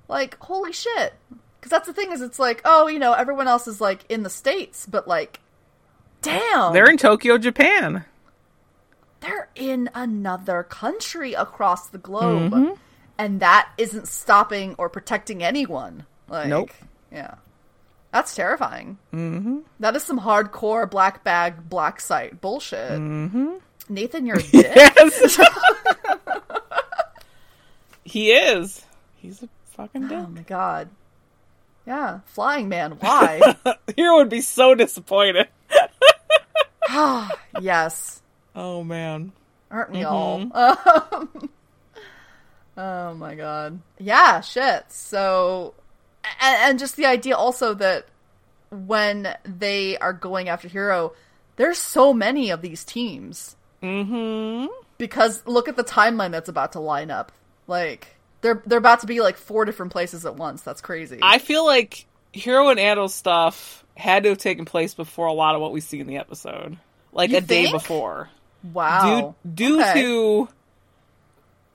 Like, holy shit. Because that's the thing is, it's like, oh, you know, everyone else is like in the States, but like, damn. They're in Tokyo, Japan. they're in another country across the globe. And that isn't stopping or protecting anyone. Like, Nope. Yeah. That's terrifying. Mm-hmm. That is some hardcore black bag, black site bullshit. Mm-hmm. Nathan, you're a dick. Yes. he is. He's a fucking Oh my god. Yeah, flying man. Why? Hiro would be so disappointed. yes. Oh man. aren't we all? Um, oh my god. Yeah, shit. So, and, and just the idea also that when they are going after Hiro, there's so many of these teams. Mm-hmm. Because look at the timeline that's about to line up. Like, they're they're about to be like four different places at once. That's crazy. I feel like Hiro and Ando stuff had to have taken place before a lot of what we see in the episode. Like You a day before. wow. due due Okay. to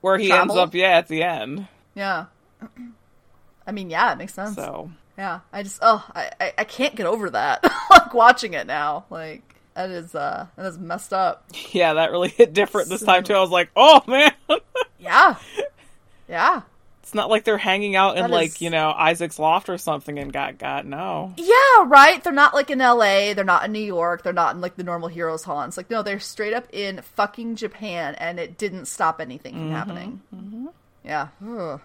where he ends up yeah at the end Yeah. I mean, yeah, it makes sense. so Yeah, I just oh I, I, I can't get over that. like watching it now, like that is uh that is messed up. yeah that really hit different this time too i was like oh man Yeah, yeah, it's not like they're hanging out in like is- you know isaac's loft or something and got got no yeah. Right? They're not like in L.A. They're not in New York. They're not in like the normal heroes haunts. Like no, they're straight up in fucking Japan, and it didn't stop anything from happening. Yeah, Ugh.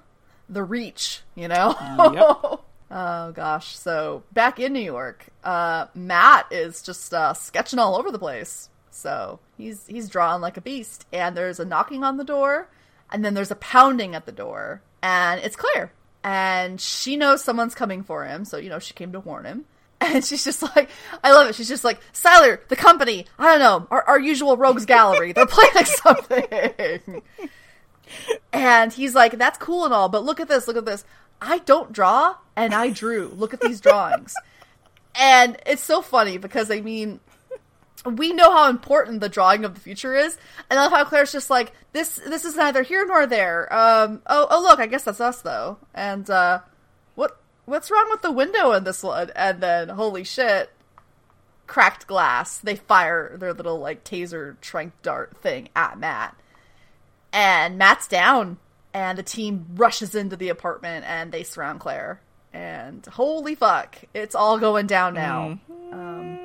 the reach, you know. Yep. Oh gosh. So back in New York, uh, Matt is just uh, sketching all over the place. So he's he's drawn like a beast, and there's a knocking on the door, and then there's a pounding at the door, and it's Claire, and she knows someone's coming for him. So you know she came to warn him, and she's just like, I love it. She's just like, Sylar, the company, I don't know, our, our usual rogues gallery, they're planning something. And he's like, that's cool and all, but look at this, look at this. I don't draw, and I drew. Look at these drawings. And it's so funny because, I mean, we know how important the drawing of the future is. And I love how Claire's just like, this this is neither here nor there. Um, oh, oh, look, I guess that's us, though. And, uh, what what's wrong with the window in this one? And then, holy shit, cracked glass. They fire their little, like, taser trank dart thing at Matt and Matt's down, and the team rushes into the apartment and they surround Claire. And holy fuck, it's all going down now. Um,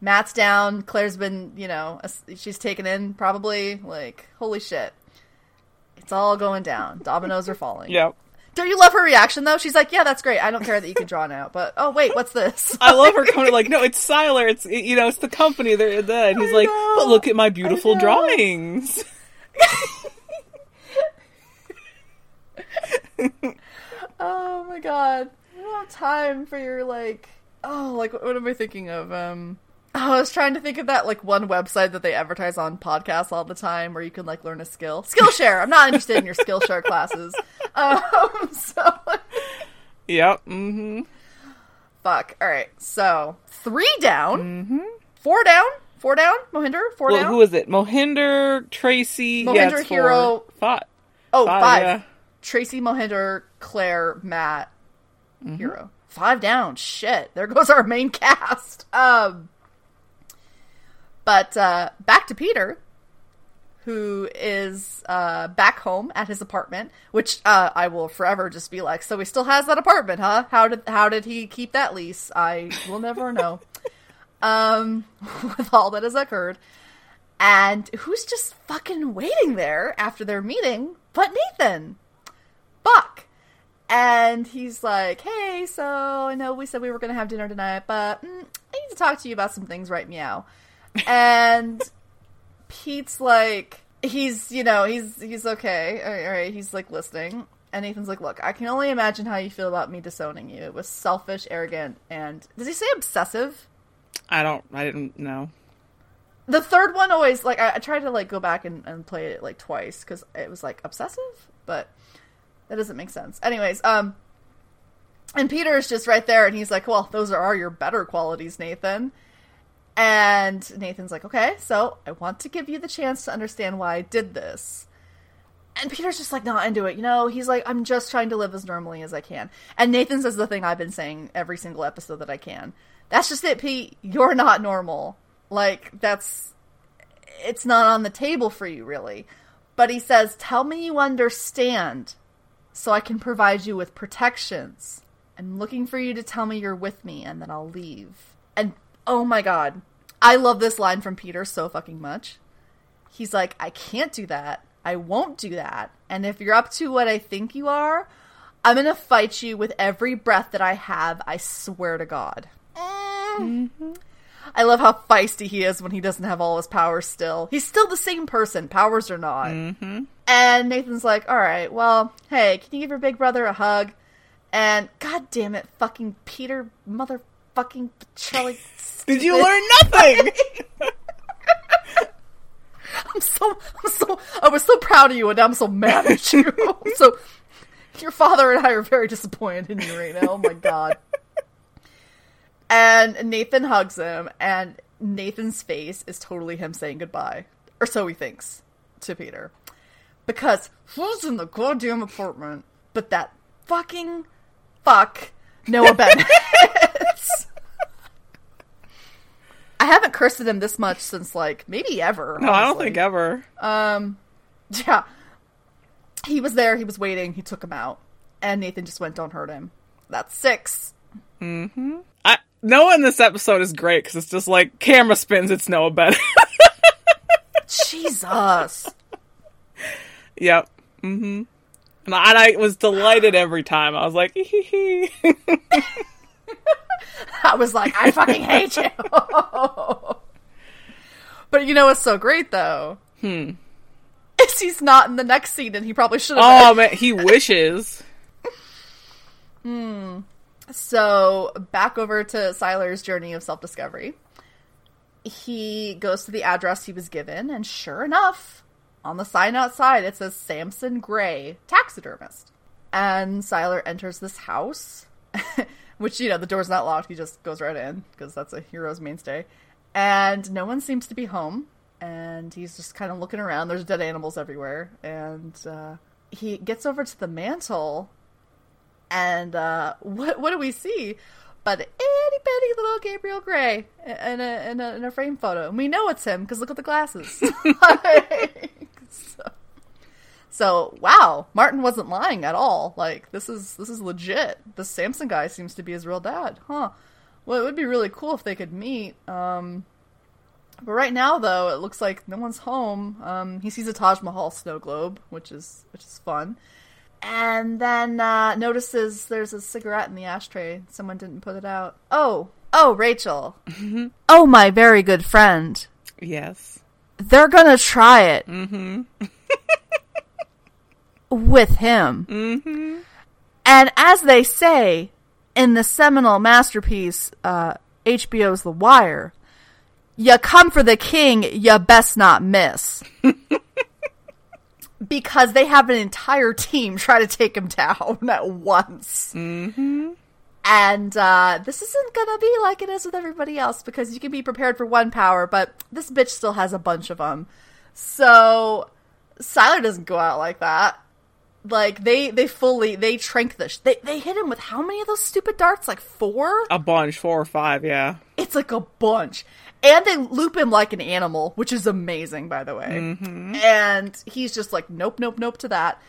Matt's down. Claire's been, you know, she's taken in probably. Like, holy shit. It's all going down. Dominoes are falling. yep Don't you love her reaction though? She's like, "Yeah, that's great. I don't care that you can draw now, but oh wait, what's this?" I love her coming like, no, it's Sylar. It's you know, it's the company. They're the. And he's I like, know. but look at my beautiful drawings. Oh my god. I don't have time for your like oh like what am I thinking of? Um I was trying to think of that like one website that they advertise on podcasts all the time where you can like learn a skill. Skillshare. I'm not interested in your Skillshare classes. Um so Yep. Mm-hmm. fuck. Alright, so three down. Four down? Four down? Mohinder? Four Well, down? who is it? Mohinder, Tracy, yeah, Mohinder, four. Hiro. Five. oh, Five, five. yeah. Tracy Mohinder, Claire, Matt, Hiro. five down. Shit, there goes our main cast. Um, but uh, back to Peter, who is uh, back home at his apartment, which uh, I will forever just be like, so he still has that apartment, huh? How did how did he keep that lease? I will never know. um, with all that has occurred, and who's just fucking waiting there after their meeting? But Nathan, Buck. And he's like, "Hey, so I know we said we were going to have dinner tonight, but mm, I need to talk to you about some things, right? Meow." And Pete's like, he's you know he's he's okay, all right, all right. He's like listening, and Nathan's like, "Look, I can only imagine how you feel about me disowning you. It was selfish, arrogant, and does he say obsessive? I don't. I didn't know. The third one always like I, I tried to like go back and, and play it like twice because it was like obsessive, but that doesn't make sense. Anyways, um, and Peter's just right there, and he's like, "Well, those are your better qualities, Nathan." And Nathan's like, "Okay, so I want to give you the chance to understand why I did this." And Peter's just like not into it, you know. He's like, "I'm just trying to live as normally as I can." And Nathan says the thing I've been saying every single episode that I can. That's just it, Pete. You're not normal. Like that's it's not on the table for you, really. But he says, "Tell me you understand." so I can provide you with protections. I'm looking for you to tell me you're with me and then I'll leave. And oh my god, I love this line from Peter so fucking much. He's like, I can't do that. I won't do that. And if you're up to what I think you are, I'm gonna fight you with every breath that I have. I swear to God. Mm-hmm. I love how feisty he is when he doesn't have all his powers still. He's still the same person, powers or not. Mm-hmm. And Nathan's like, all right, well, hey, can you give your big brother a hug? And god damn it, fucking Peter motherfucking Charlie. Did you learn nothing? I'm so, I'm so, I was so proud of you, and now I'm so mad at you. so, your father and I are very disappointed in you right now. Oh my god. And Nathan hugs him, and Nathan's face is totally him saying goodbye. Or so he thinks to Peter. Because who's in the goddamn apartment but that fucking fuck Noah Bennett? I haven't cursed at him this much since, like, maybe ever. No, I don't think ever. Um, yeah. He was there, he was waiting, he took him out. And Nathan just went, don't hurt him. That's six. Mm-hmm. I, Noah in this episode is great because it's just like camera spins, it's Noah Bennett. Jesus. Yep. Mm-hmm. And I, and I was delighted every time. I was like, hee hee. I was like, I fucking hate you. but you know what's so great though? Hmm. Is he's not in the next scene and he probably should have. Oh man, he wishes. hmm. So back over to Sylar's journey of self discovery. He goes to the address he was given, and sure enough, on the sign outside it says Samson Gray, taxidermist. And Sylar enters this house, which, you know, the door's not locked. He just goes right in because that's a hero's mainstay. And no one seems to be home. And he's just kind of looking around. There's dead animals everywhere. And uh, he gets over to the mantle and uh, what what do we see? But itty bitty little Gabriel Gray in a, in a in a frame photo, and we know it's him because look at the glasses. like, so, so wow, Martin wasn't lying at all. Like this is this is legit. The Samson guy seems to be his real dad, huh? Well, it would be really cool if they could meet. Um, but right now, though, it looks like no one's home. Um, he sees a Taj Mahal snow globe, which is which is fun and then uh, notices there's a cigarette in the ashtray. Someone didn't put it out. Oh, oh, Rachel. Mm-hmm. Oh, my very good friend. Yes. They're gonna try it Mm-hmm. with him. Mm-hmm. And as they say in the seminal masterpiece, uh, HBO's The Wire, you come for the king, you best not miss. because they have an entire team try to take him down at once. Mm-hmm. And uh, this isn't gonna be like it is with everybody else because you can be prepared for one power, but this bitch still has a bunch of them. So Sylar doesn't go out like that. Like they they fully they trank the sh- they they hit him with how many of those stupid darts? Like four? A bunch, four or five, yeah. It's like a bunch. And they loop him like an animal, which is amazing, by the way. Mm-hmm. And he's just like, nope, nope, nope to that.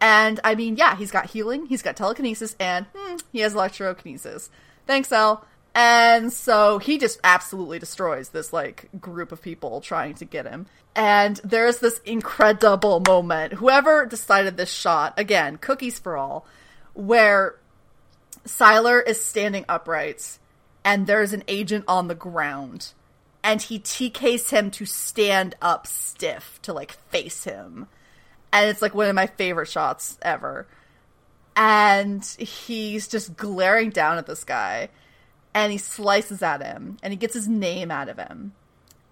And I mean, yeah, he's got healing, he's got telekinesis, and hmm, he has electrokinesis. Thanks, Elle. And so he just absolutely destroys this like group of people trying to get him. And there's this incredible moment. Whoever decided this shot, again, cookies for all, where Sylar is standing upright and there's an agent on the ground and he TKs him to stand up stiff to like face him. And it's like one of my favorite shots ever. And he's just glaring down at this guy and he slices at him and he gets his name out of him.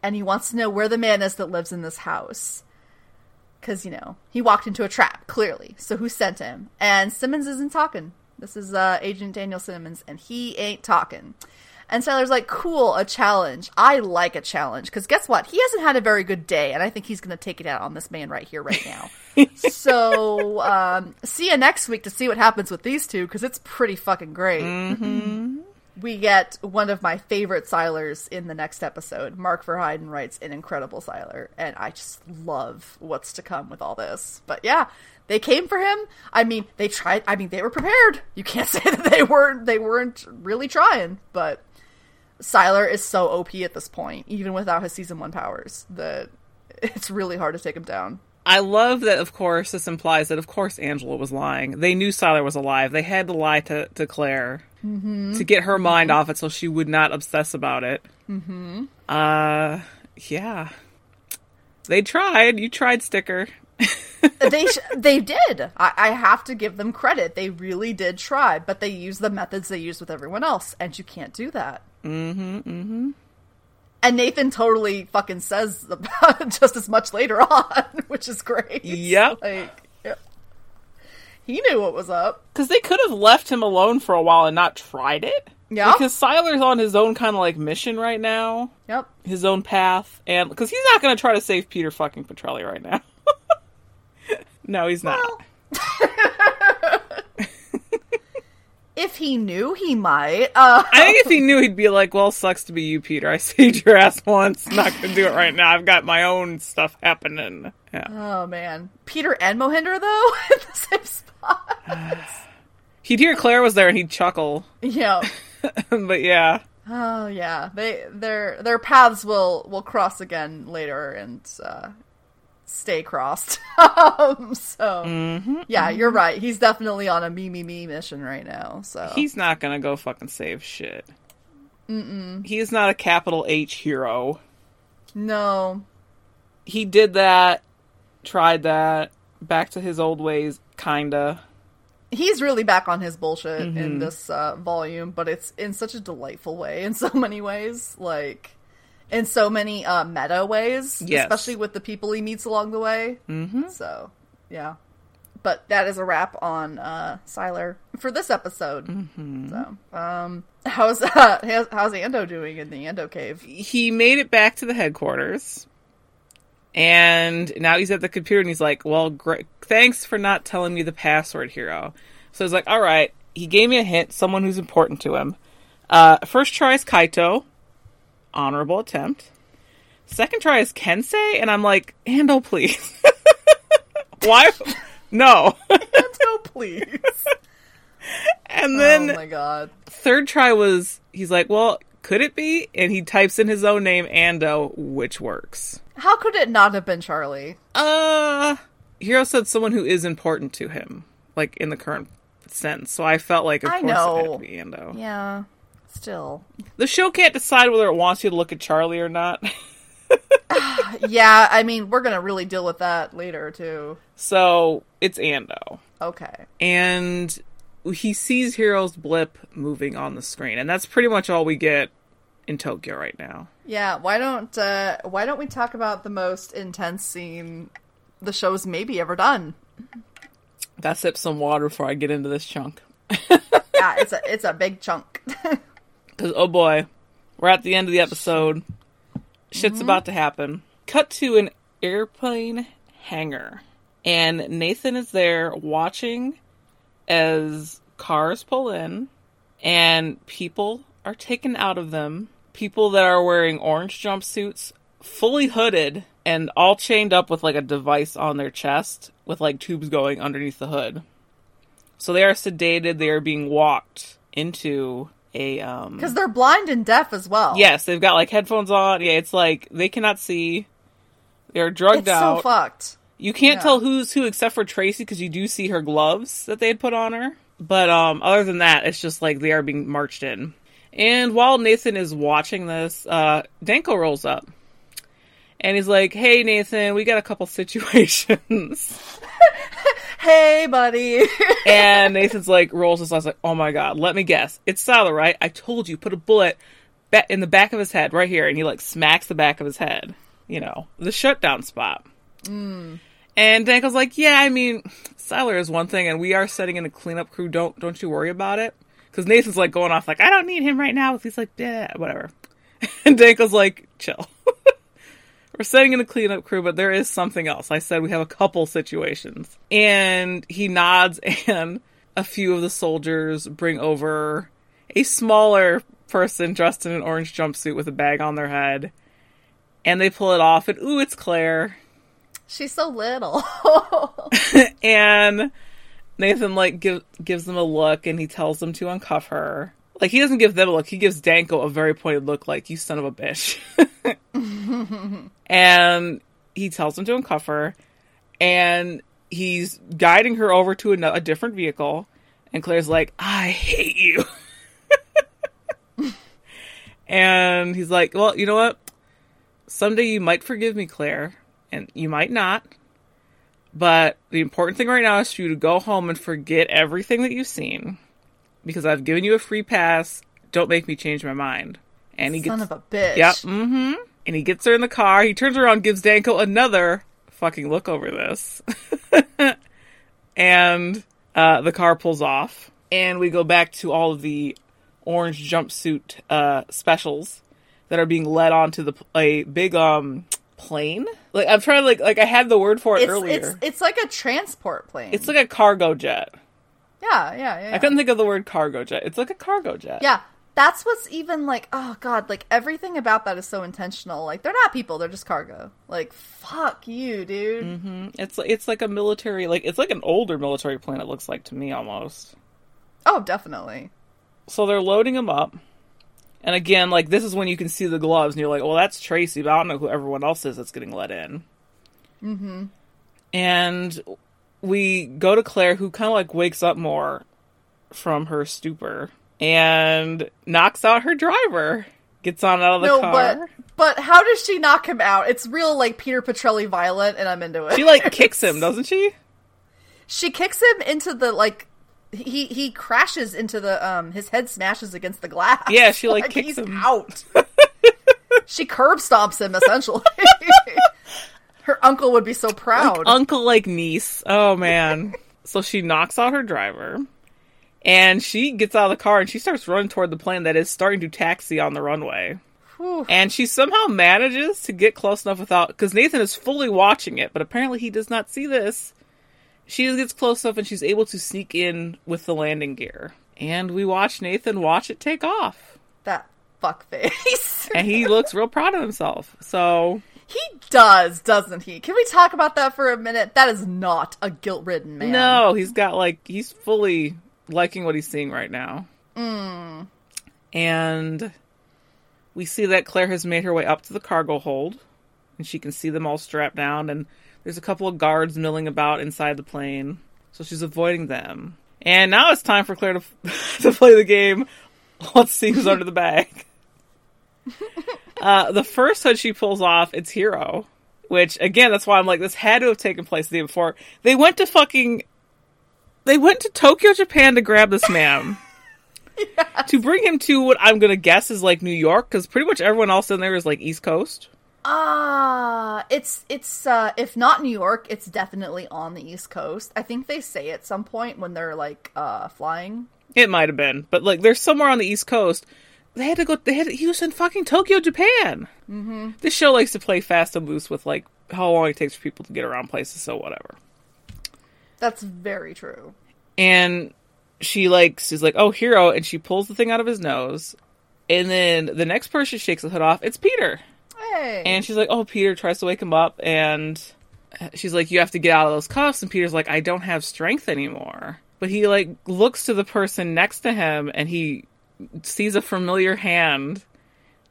And he wants to know where the man is that lives in this house. Because, you know, he walked into a trap, clearly. So who sent him? And Simmons isn't talking. This is uh, Agent Daniel Simmons, and he ain't talking. And Sylar's like, cool, a challenge. I like a challenge. Because guess what? He hasn't had a very good day, and I think he's going to take it out on this man right here, right now. so, um, see you next week to see what happens with these two, because it's pretty fucking great. Mm-hmm. We get one of my favorite Sylars in the next episode. Mark Verheiden writes an incredible Sylar, and I just love what's to come with all this. But yeah, they came for him. I mean, they tried. I mean, they were prepared. You can't say that they weren't. They weren't really trying. But Sylar is so OP at this point, even without his season one powers, that it's really hard to take him down. I love that, of course, this implies that, of course, Angela was lying. They knew Sylar was alive. They had to lie to, to Claire Mm-hmm. to get her mind off it so she would not obsess about it. Mm-hmm. Uh, yeah. They tried. You tried, Sticker. they sh- they did. I-, I have to give them credit. They really did try, but they used the methods they used with everyone else, and you can't do that. Mm-hmm, mm-hmm. And Nathan totally fucking says about just as much later on, which is great. Yep. Like. He knew what was up. Because they could have left him alone for a while and not tried it. Yeah. Because Sylar's on his own kind of like mission right now, Yep. his own path, and because he's not going to try to save Peter fucking Petrelli right now. no, he's not. If he knew, he might. Uh, I think if he knew, he'd be like, "Well, sucks to be you, Peter. I saved your ass once. Not gonna do it right now. I've got my own stuff happening." Yeah. oh man, Peter and Mohinder though in the same spot. He'd hear Claire was there and he'd chuckle. yeah. but yeah, Oh yeah, they their their paths will will cross again later and uh, stay crossed. um, so yeah, you're right. He's definitely on a me me me mission right now. So he's not gonna go fucking save shit. Mm-mm. He is not a capital H hero. no, He did that, tried that, back to his old ways, kinda. he's really back on his bullshit Mm-hmm. in this uh, volume, but it's in such a delightful way in so many ways, like in so many uh, meta ways, Yes. especially with the people he meets along the way. Mm-hmm. So yeah, but that is a wrap on uh, Sylar for this episode. Mm-hmm. So um, how's uh, how's, Ando doing in the Ando cave? he made it back to the headquarters and now he's at the computer and he's like well great thanks for not telling me the password Hiro so he's like all right he gave me a hint someone who's important to him uh, first try is kaito honorable attempt second try is kensei and i'm like ando please why no Ando, please. and then oh my god. third try was he's like well could it be and he types in his own name ando which works How could it not have been Charlie? Uh, Hiro said someone who is important to him, like in the current sense. So I felt like, of I course, it had know. to be Ando. Yeah. Still. The show can't decide whether it wants you to look at Charlie or not. Yeah, I mean, we're gonna really deal with that later too. so it's Ando, Okay. and he sees Hiro's blip moving on the screen, and that's pretty much all we get in Tokyo right now. Yeah, why don't uh why don't we talk about the most intense scene the show's maybe ever done? Gotta sip some water before I get into this chunk. Yeah, it's a it's a big chunk. Because, oh boy, we're at the end of the episode. Shit's mm-hmm. about to happen. Cut to an airplane hangar. And Nathan is there watching as cars pull in and people are taken out of them. People that are wearing orange jumpsuits, fully hooded, and all chained up with like a device on their chest with like tubes going underneath the hood. So they are sedated, they are being walked into a um Because they're blind and deaf as well. Yes, they've got like headphones on. Yeah, it's like they cannot see. They're drugged It's out. so fucked. You can't Yeah. tell who's who except for Tracy because you do see her gloves that they had put on her. But um, other than that, it's just like they are being marched in. And while Nathan is watching this, uh, Danko rolls up. And he's like, hey, Nathan, we got a couple situations. Hey, buddy. and Nathan's like, rolls his eyes like, oh my god, let me guess. It's Sylar, right? I told you, put a bullet ba- in the back of his head right here. And he like smacks the back of his head. You know, the shutdown spot. Mm. And Danko's like, yeah, I mean, Sylar is one thing, and we are setting in a cleanup crew. Don't don't you worry about it. Because Nathan's like going off like, I don't need him right now. He's like, yeah, whatever. And Danko's like, chill. We're setting in a cleanup crew, but there is something else. I said we have a couple situations. And he nods, and a few of the soldiers bring over a smaller person dressed in an orange jumpsuit with a bag on their head. And they pull it off, and ooh, it's Claire. She's so little. and Nathan like give, gives them a look and he tells them to uncuff her. Like he doesn't give them a look, he gives Danko a very pointed look like you son of a bitch. and he tells him to uncuff her and he's guiding her over to a, a different vehicle and Claire's like, "I hate you." and he's like, "Well, you know what? Someday you might forgive me, Claire, and you might not." But the important thing right now is for you to go home and forget everything that you've seen. Because I've given you a free pass. Don't make me change my mind. And he Son gets of a bitch. Yep. Mm-hmm. And he gets her in the car. He turns around, gives Danko another fucking look over this. and uh, the car pulls off. And we go back to all of the orange jumpsuit uh, specials that are being led onto the a big um plane. Like I'm trying to like like I had the word for it It's, earlier. it's it's like a transport plane. It's like a cargo jet. Yeah, yeah, yeah. I couldn't think of the word cargo jet. It's like a cargo jet. Yeah, that's what's even like. Oh god, like everything about that is so intentional. Like they're not people; they're just cargo. Like fuck you, dude. Mm-hmm. It's it's like a military like it's like an older military plane. It looks like to me almost. Oh, definitely. So they're loading them up. And again, like this is when you can see the gloves, and you're like, "Well, that's Tracy, but I don't know who everyone else is that's getting let in." Mm-hmm. And we go to Claire, who kind of like wakes up more from her stupor and knocks out her driver. Gets on out of the no, car. but but how does she knock him out? It's real like Peter Petrelli violent, and I'm into it. She like kicks him, doesn't she? she kicks him into the like. He he crashes into the um his head smashes against the glass. Yeah, she, like, kicks he's him. out. she curb stomps him essentially. Her uncle would be so proud. Uncle like niece. Oh man. so she knocks out her driver. And she gets out of the car and she starts running toward the plane that is starting to taxi on the runway. Whew. And she somehow manages to get close enough without because Nathan is fully watching it, but apparently he does not see this. She gets close enough and she's able to sneak in with the landing gear. And we watch Nathan watch it take off. that fuck face. And he looks real proud of himself. So he does, doesn't he? Can we talk about that for a minute? That is not a guilt-ridden man. No, he's got like he's fully liking what he's seeing right now. Mm. And we see that Claire has made her way up to the cargo hold, and she can see them all strapped down. And there's a couple of guards milling about inside the plane, so she's avoiding them. And now it's time for Claire to to play the game. Let's see who's under the bag. Uh, the first hood she pulls off, it's Hiro. Which again, that's why I'm like, this had to have taken place the day before. They went to fucking, they went to Tokyo, Japan to grab this man. To bring him to what I'm gonna guess is like New York, because pretty much everyone else in there is like East Coast. Ah, it's it's uh if not New York, it's definitely on the East Coast. I think they say at some point when they're like uh flying. It might have been, but like they're somewhere on the East Coast. They had to go. They had. He was in fucking Tokyo, Japan. Mm-hmm. This show likes to play fast and loose with like how long it takes for people to get around places. So whatever. That's very true. And she like she's like, "Oh, Hiro," and she pulls the thing out of his nose. And then the next person shakes the hood off. It's Peter. Hey. And she's like, "Oh, Peter tries to wake him up, and she's like, you have to get out of those cuffs." And Peter's like, "I don't have strength anymore." But he like looks to the person next to him, and he sees a familiar hand.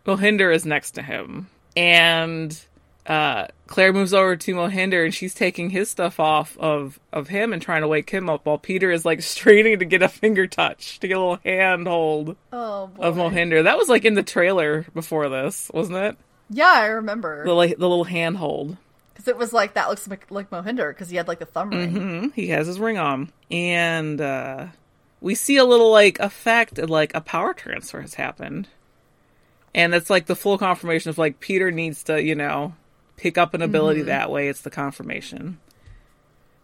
Mohinder is next to him, and uh, Claire moves over to Mohinder, and she's taking his stuff off of of him and trying to wake him up, while Peter is like straining to get a finger touch, to get a little hand hold oh of Mohinder. That was like in the trailer before this, wasn't it? Yeah, I remember. The like the little hand hold. Because it was like that looks like, like Mohinder because he had like the thumb ring. hmm He has his ring on, and uh, we see a little like effect of like a power transfer has happened, and it's like the full confirmation of like Peter needs to you know pick up an ability mm-hmm. that way. It's the confirmation.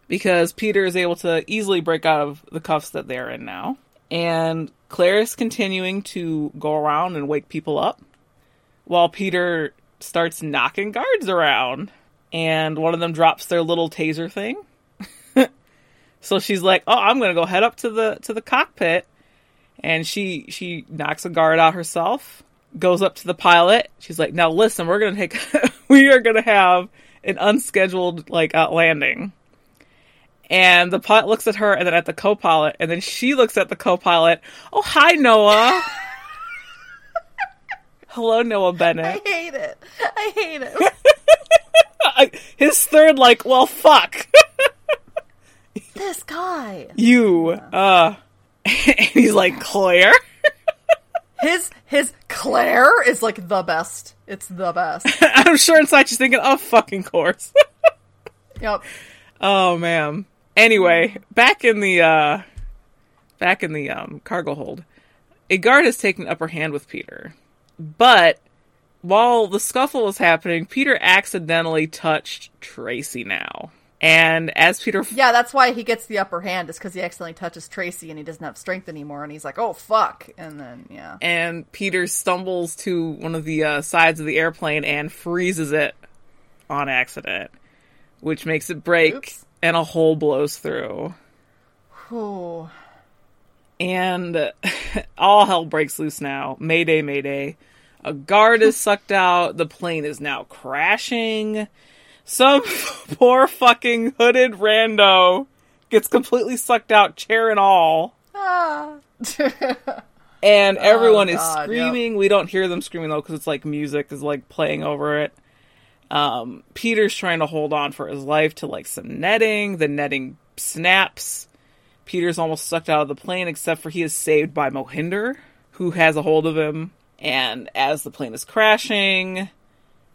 Because Peter is able to easily break out of the cuffs that they're in now, and Claire is continuing to go around and wake people up, while Peter starts knocking guards around. And one of them drops their little taser thing. So she's like, "Oh, I'm going to go head up to the to the cockpit." And she she knocks a guard out herself, goes up to the pilot. She's like, "Now listen, we're going to take we are to have an unscheduled like uh, landing." And the pilot looks at her and then at the co-pilot and then she looks at the co-pilot. "Oh, hi Noah." Hello, Noah Bennett. I hate it. I hate it. His third, like, well, fuck. This guy. you. Uh, and he's like, Claire? His his Claire is like the best. It's the best. I'm sure inside she's thinking, oh, fucking course. Yep. oh, man. Anyway, back in the, uh, back in the, um, cargo hold, a guard has taken upper hand with Peter. But, while the scuffle was happening, Peter accidentally touched Tracy now. And as Peter Yeah, that's why he gets the upper hand. Is because he accidentally touches Tracy and he doesn't have strength anymore, and he's like, "Oh fuck!" And then yeah, and Peter stumbles to one of the uh, sides of the airplane and freezes it on accident, which makes it break Oops. and a hole blows through. Ooh. And all hell breaks loose now. Mayday, mayday. A guard is sucked out. The plane is now crashing. Some poor fucking hooded rando gets completely sucked out, chair and all. Ah. and everyone is Oh, God, screaming. We don't hear them screaming though because it's like music is like playing over it. Um, Peter's trying to hold on for his life to like some netting. The netting snaps. Peter's almost sucked out of the plane, except for he is saved by Mohinder, who has a hold of him. And as the plane is crashing,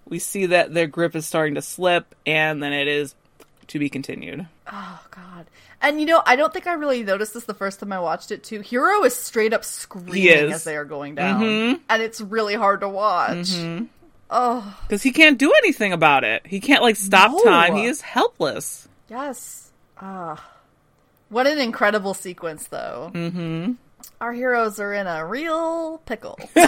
we see that their grip is starting to slip, and then it is to be continued. oh god. And you know, I don't think I really noticed this the first time I watched it too. Hiro is straight up screaming as they are going down, Mhm. and it's really hard to watch. Oh Because he can't do anything about it. He can't like stop No. time. He is helpless. yes. Ah. What an incredible sequence, though. Mm-hmm. Our heroes are in a real pickle.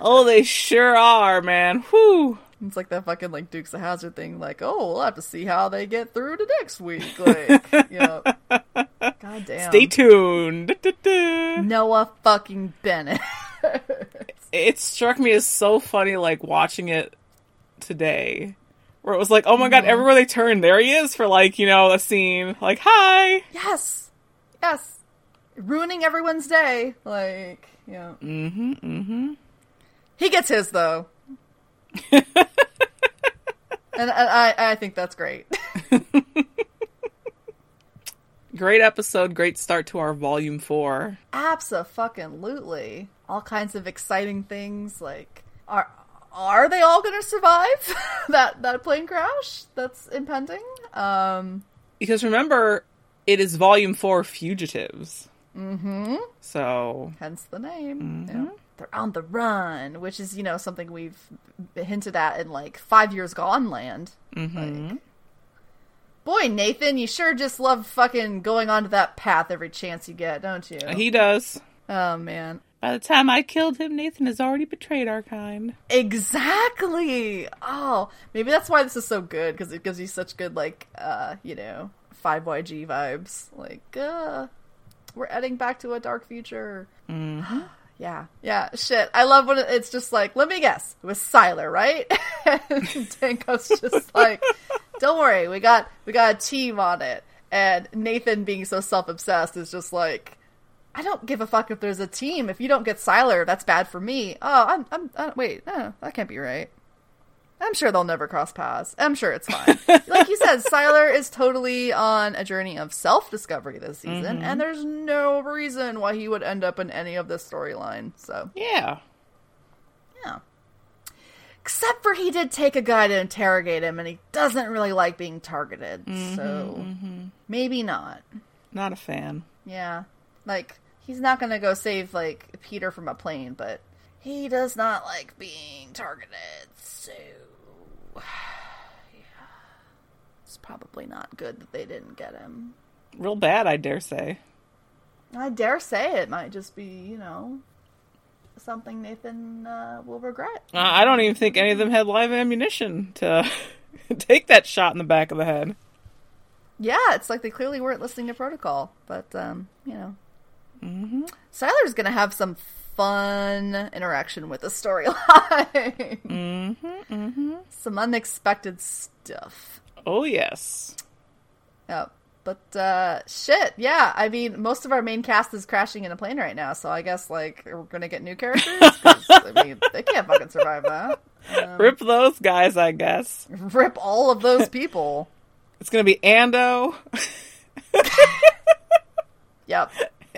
Oh, they sure are, man. Whew. It's like that fucking like Dukes of Hazzard thing. Like, oh, we'll have to see how they get through to next week. Like, you know, god damn. Stay tuned. Noah fucking Bennett. It struck me as so funny, like watching it today, where it was like, oh my god, mm-hmm. everywhere they turn, there he is for like you know a scene. Like, hi. yes, yes, ruining everyone's day. Like, yeah. Mm-hmm. Mm-hmm. He gets his though, and, and I I think that's great. Great episode. Great start to our volume four. Absolutely, all kinds of exciting things. Like, are are they all going to survive that that plane crash that's impending? Um. Because remember, it is volume four, fugitives. Mm-hmm. So hence the name. Mm-hmm. Yeah. They're on the run, which is you know something we've hinted at in like Five Years Gone land. Mm-hmm. Like, boy, Nathan, you sure just love fucking going onto that path every chance you get, don't you? he does. oh man, By the time I killed him, Nathan has already betrayed our kind. exactly. Oh, maybe that's why this is so good because it gives you such good like uh you know five YG vibes. Like, uh, we're heading back to a dark future. Mm-hmm. yeah, yeah. Shit, I love when it's just like, let me guess, it was Sylar, right? and Danko's just like, don't worry, we got we got a team on it. And Nathan being so self obsessed is just like, I don't give a fuck if there's a team. If you don't get Sylar, that's bad for me. Oh, I'm, I'm, uh, wait, no, that can't be right. I'm sure they'll never cross paths. I'm sure it's fine. like you said, Sylar is totally on a journey of self discovery this season, Mm-hmm. and there's no reason why he would end up in any of this storyline. So, Yeah. yeah. Except for he did take a guy to interrogate him, and he doesn't really like being targeted. Mm-hmm, so, maybe not. Not a fan. Yeah. Like, he's not gonna go save, like, Peter from a plane, but he does not like being targeted, so. Yeah. It's probably not good that they didn't get him. Real bad, I dare say. I dare say it might just be, you know, something Nathan uh, will regret. Uh, I don't even think any of them had live ammunition to take that shot in the back of the head. Yeah, it's like they clearly weren't listening to protocol, but um, you know, mm-hmm. Sylar's gonna have some fun interaction with the storyline. Mm-hmm, mm-hmm. some unexpected stuff. Oh, yes. Yep. But uh shit, yeah. I mean, most of our main cast is crashing in a plane right now, so I guess like we're gonna get new characters. I mean, they can't fucking survive that. Um, Rip those guys, I guess. rip all of those people. It's gonna be Ando. Yep.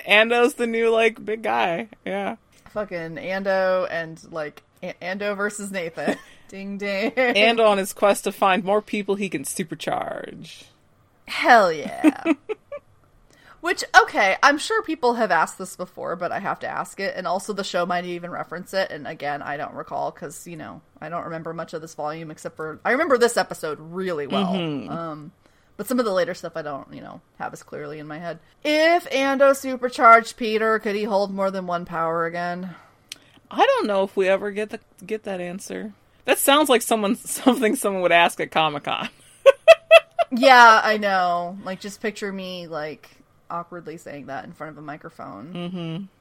Ando's the new, like, big guy. Yeah. Fucking Ando and like Ando versus Nathan. ding ding. Ando on his quest to find more people he can supercharge. Hell yeah. Which, okay, I'm sure people have asked this before, but I have to ask it. And also, the show might even reference it. And again, I don't recall because, you know, I don't remember much of this volume except for. I remember this episode really well. Um, but some of the later stuff I don't, you know, have as clearly in my head. If Ando supercharged Peter, could he hold more than one power again? I don't know if we ever get the get that answer. That sounds like someone something someone would ask at Comic Con. yeah, I know. Like, just picture me, like, awkwardly saying that in front of a microphone.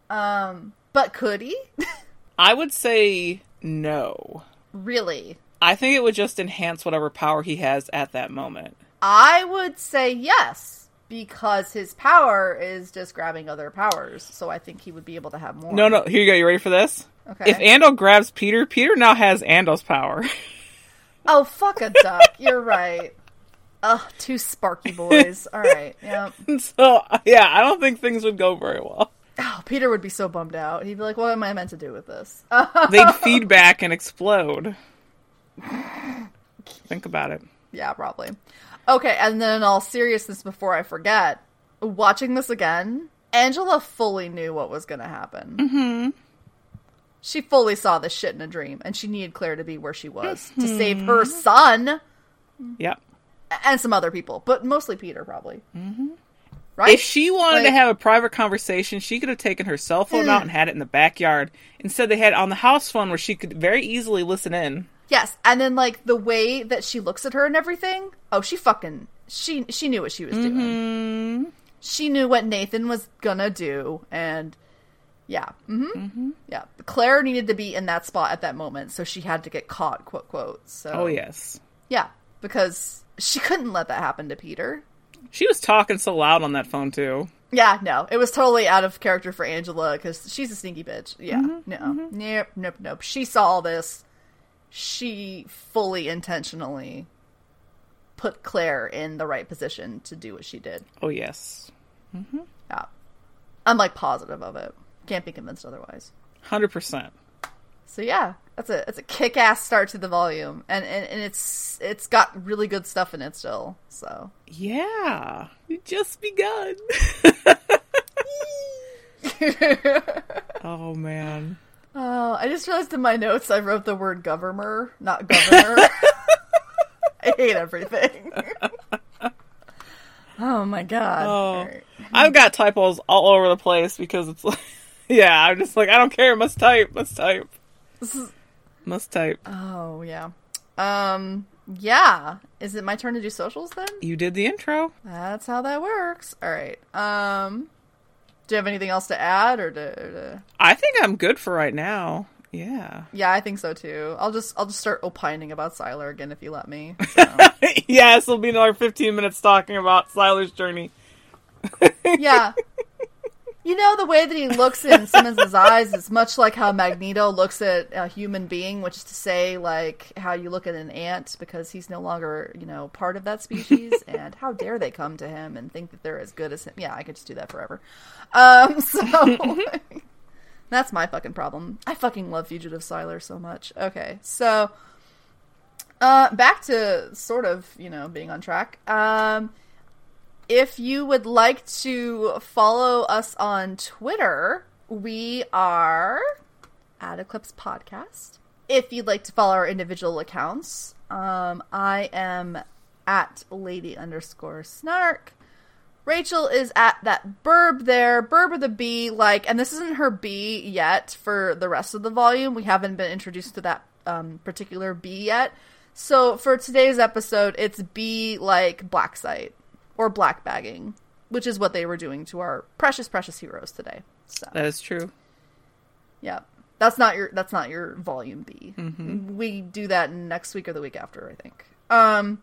Mm-hmm. Um, but could he? I would say no. really? I think it would just enhance whatever power he has at that moment. I would say yes, because his power is just grabbing other powers. So I think he would be able to have more. No, no. Here you go. You ready for this? Okay. If Ando grabs Peter, Peter now has Ando's power. oh, fuck a duck. You're right. Ugh, two sparky boys. All right. Yeah. so yeah, I don't think things would go very well. Oh, Peter would be so bummed out. He'd be like, "What am I meant to do with this?" They'd feedback and explode. Think about it. Yeah, probably. Okay, and then in all seriousness, before I forget, watching this again, Angela fully knew what was going to happen. Mm-hmm. She fully saw this shit in a dream, and she needed Claire to be where she was to save her son Yep. and some other people, but mostly Peter, probably. Mm-hmm. Right? If she wanted to have a private conversation, she could have taken her cell phone out and had it in the backyard. Instead, they had it on the house phone where she could very easily listen in. Yes, and then like the way that she looks at her and everything. Oh, she fucking she she knew what she was doing. Mm-hmm. She knew what Nathan was gonna do, and yeah, hmm yeah. Claire needed to be in that spot at that moment, so she had to get caught, quote quote. So Oh yes, yeah, because she couldn't let that happen to Peter. she was talking so loud on that phone too. Yeah, no, it was totally out of character for Angela because she's a sneaky bitch. Yeah, mm-hmm, no, nope, nope, nope. She saw all this. She fully intentionally put Claire in the right position to do what she did. Oh yes, Mm-hmm. Yeah, I'm like positive of it. Can't be convinced otherwise. hundred percent. So yeah, that's a it's a kick ass start to the volume, and, and and it's it's got really good stuff in it still. So Yeah, it just begun. oh man. Oh, I just realized in my notes I wrote the word governor, not governor. I hate everything. oh my god. Oh. Alright. I've got typos all over the place because it's like, yeah, I'm just like, I don't care. Must type. Must type. This is- Must type. oh yeah. Um Yeah. Is it my turn to do socials then? You did the intro. That's how that works. All right. Um, do you have anything else to add or to, or to... I think I'm good for right now. Yeah. Yeah, I think so too. I'll just I'll just start opining about Sylar again if you let me. So. yes, it'll be another 15 minutes talking about Sylar's journey. yeah. You know the way that he looks in Simmons' eyes is much like how Magneto looks at a human being, which is to say, like how you look at an ant because he's no longer, you know, part of that species. and how dare they come to him and think that they're as good as him? Yeah, I could just do that forever. Um, so that's my fucking problem. I fucking love Fugitive Sylar so much. Okay, so uh, back to sort of, you know, being on track. Um, if you would like to follow us on Twitter, we are at Eclipse Podcast. If you'd like to follow our individual accounts, um, I am at lady underscore snark. Rachel is at that burb there, burb a B, like, and this isn't her B yet for the rest of the volume. We haven't been introduced to that um, particular B yet. So for today's episode, it's B like black site or black bagging, which is what they were doing to our precious, precious heroes today. So That is true. yeah, that's not your that's not your volume B. Mm-hmm. We do that next week or the week after, I think. Um,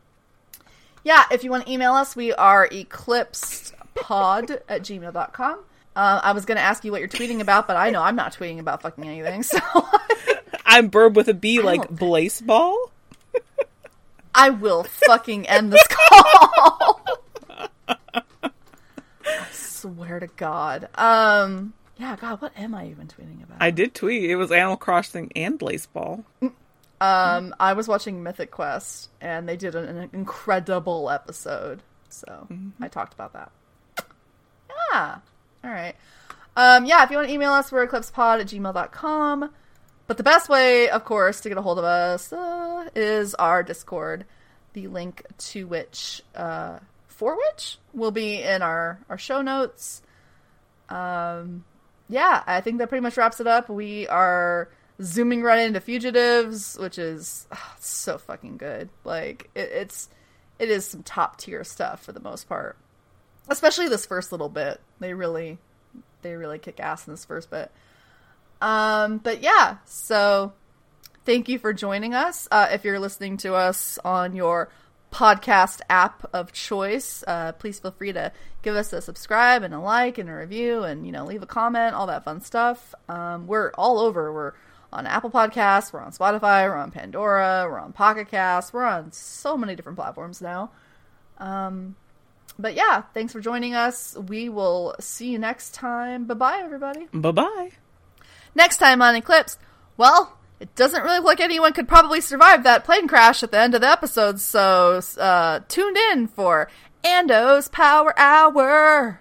yeah, if you want to email us, we are eclipsedpod at gmail.com. Uh, I was going to ask you what you're tweeting about, but I know I'm not tweeting about fucking anything, so I'm Burb with a B, like Blaseball. I will fucking end this call. Swear to God. Um, yeah, God, what am I even tweeting about? I did tweet. It was Animal Crossing and Blaseball. Um, I was watching Mythic Quest, and they did an, an incredible episode. So I talked about that. Yeah. All right. Um, yeah, if you want to email us, we're eclipsepod at gmail.com. But the best way, of course, to get a hold of us uh, is our Discord, the link to which, uh, for which, will be in our, our show notes. Um, yeah, I think that pretty much wraps it up. We are zooming right into fugitives, which is ah, so fucking good. Like it, it's it is some top tier stuff for the most part. Especially this first little bit. They really they really kick ass in this first bit. Um but yeah, so thank you for joining us. Uh, if you're listening to us on your podcast app of choice, uh, please feel free to give us a subscribe and a like and a review and you know leave a comment, all that fun stuff. Um, we're all over. We're on Apple Podcasts, we're on Spotify, we're on Pandora, we're on Pocket Cast, we're on so many different platforms now. Um, but yeah, thanks for joining us. We will see you next time. Bye bye, everybody. Bye bye. Next time on Eclipse, well, it doesn't really look like anyone could probably survive that plane crash at the end of the episode, so uh, tuned in for Ando's Power Hour.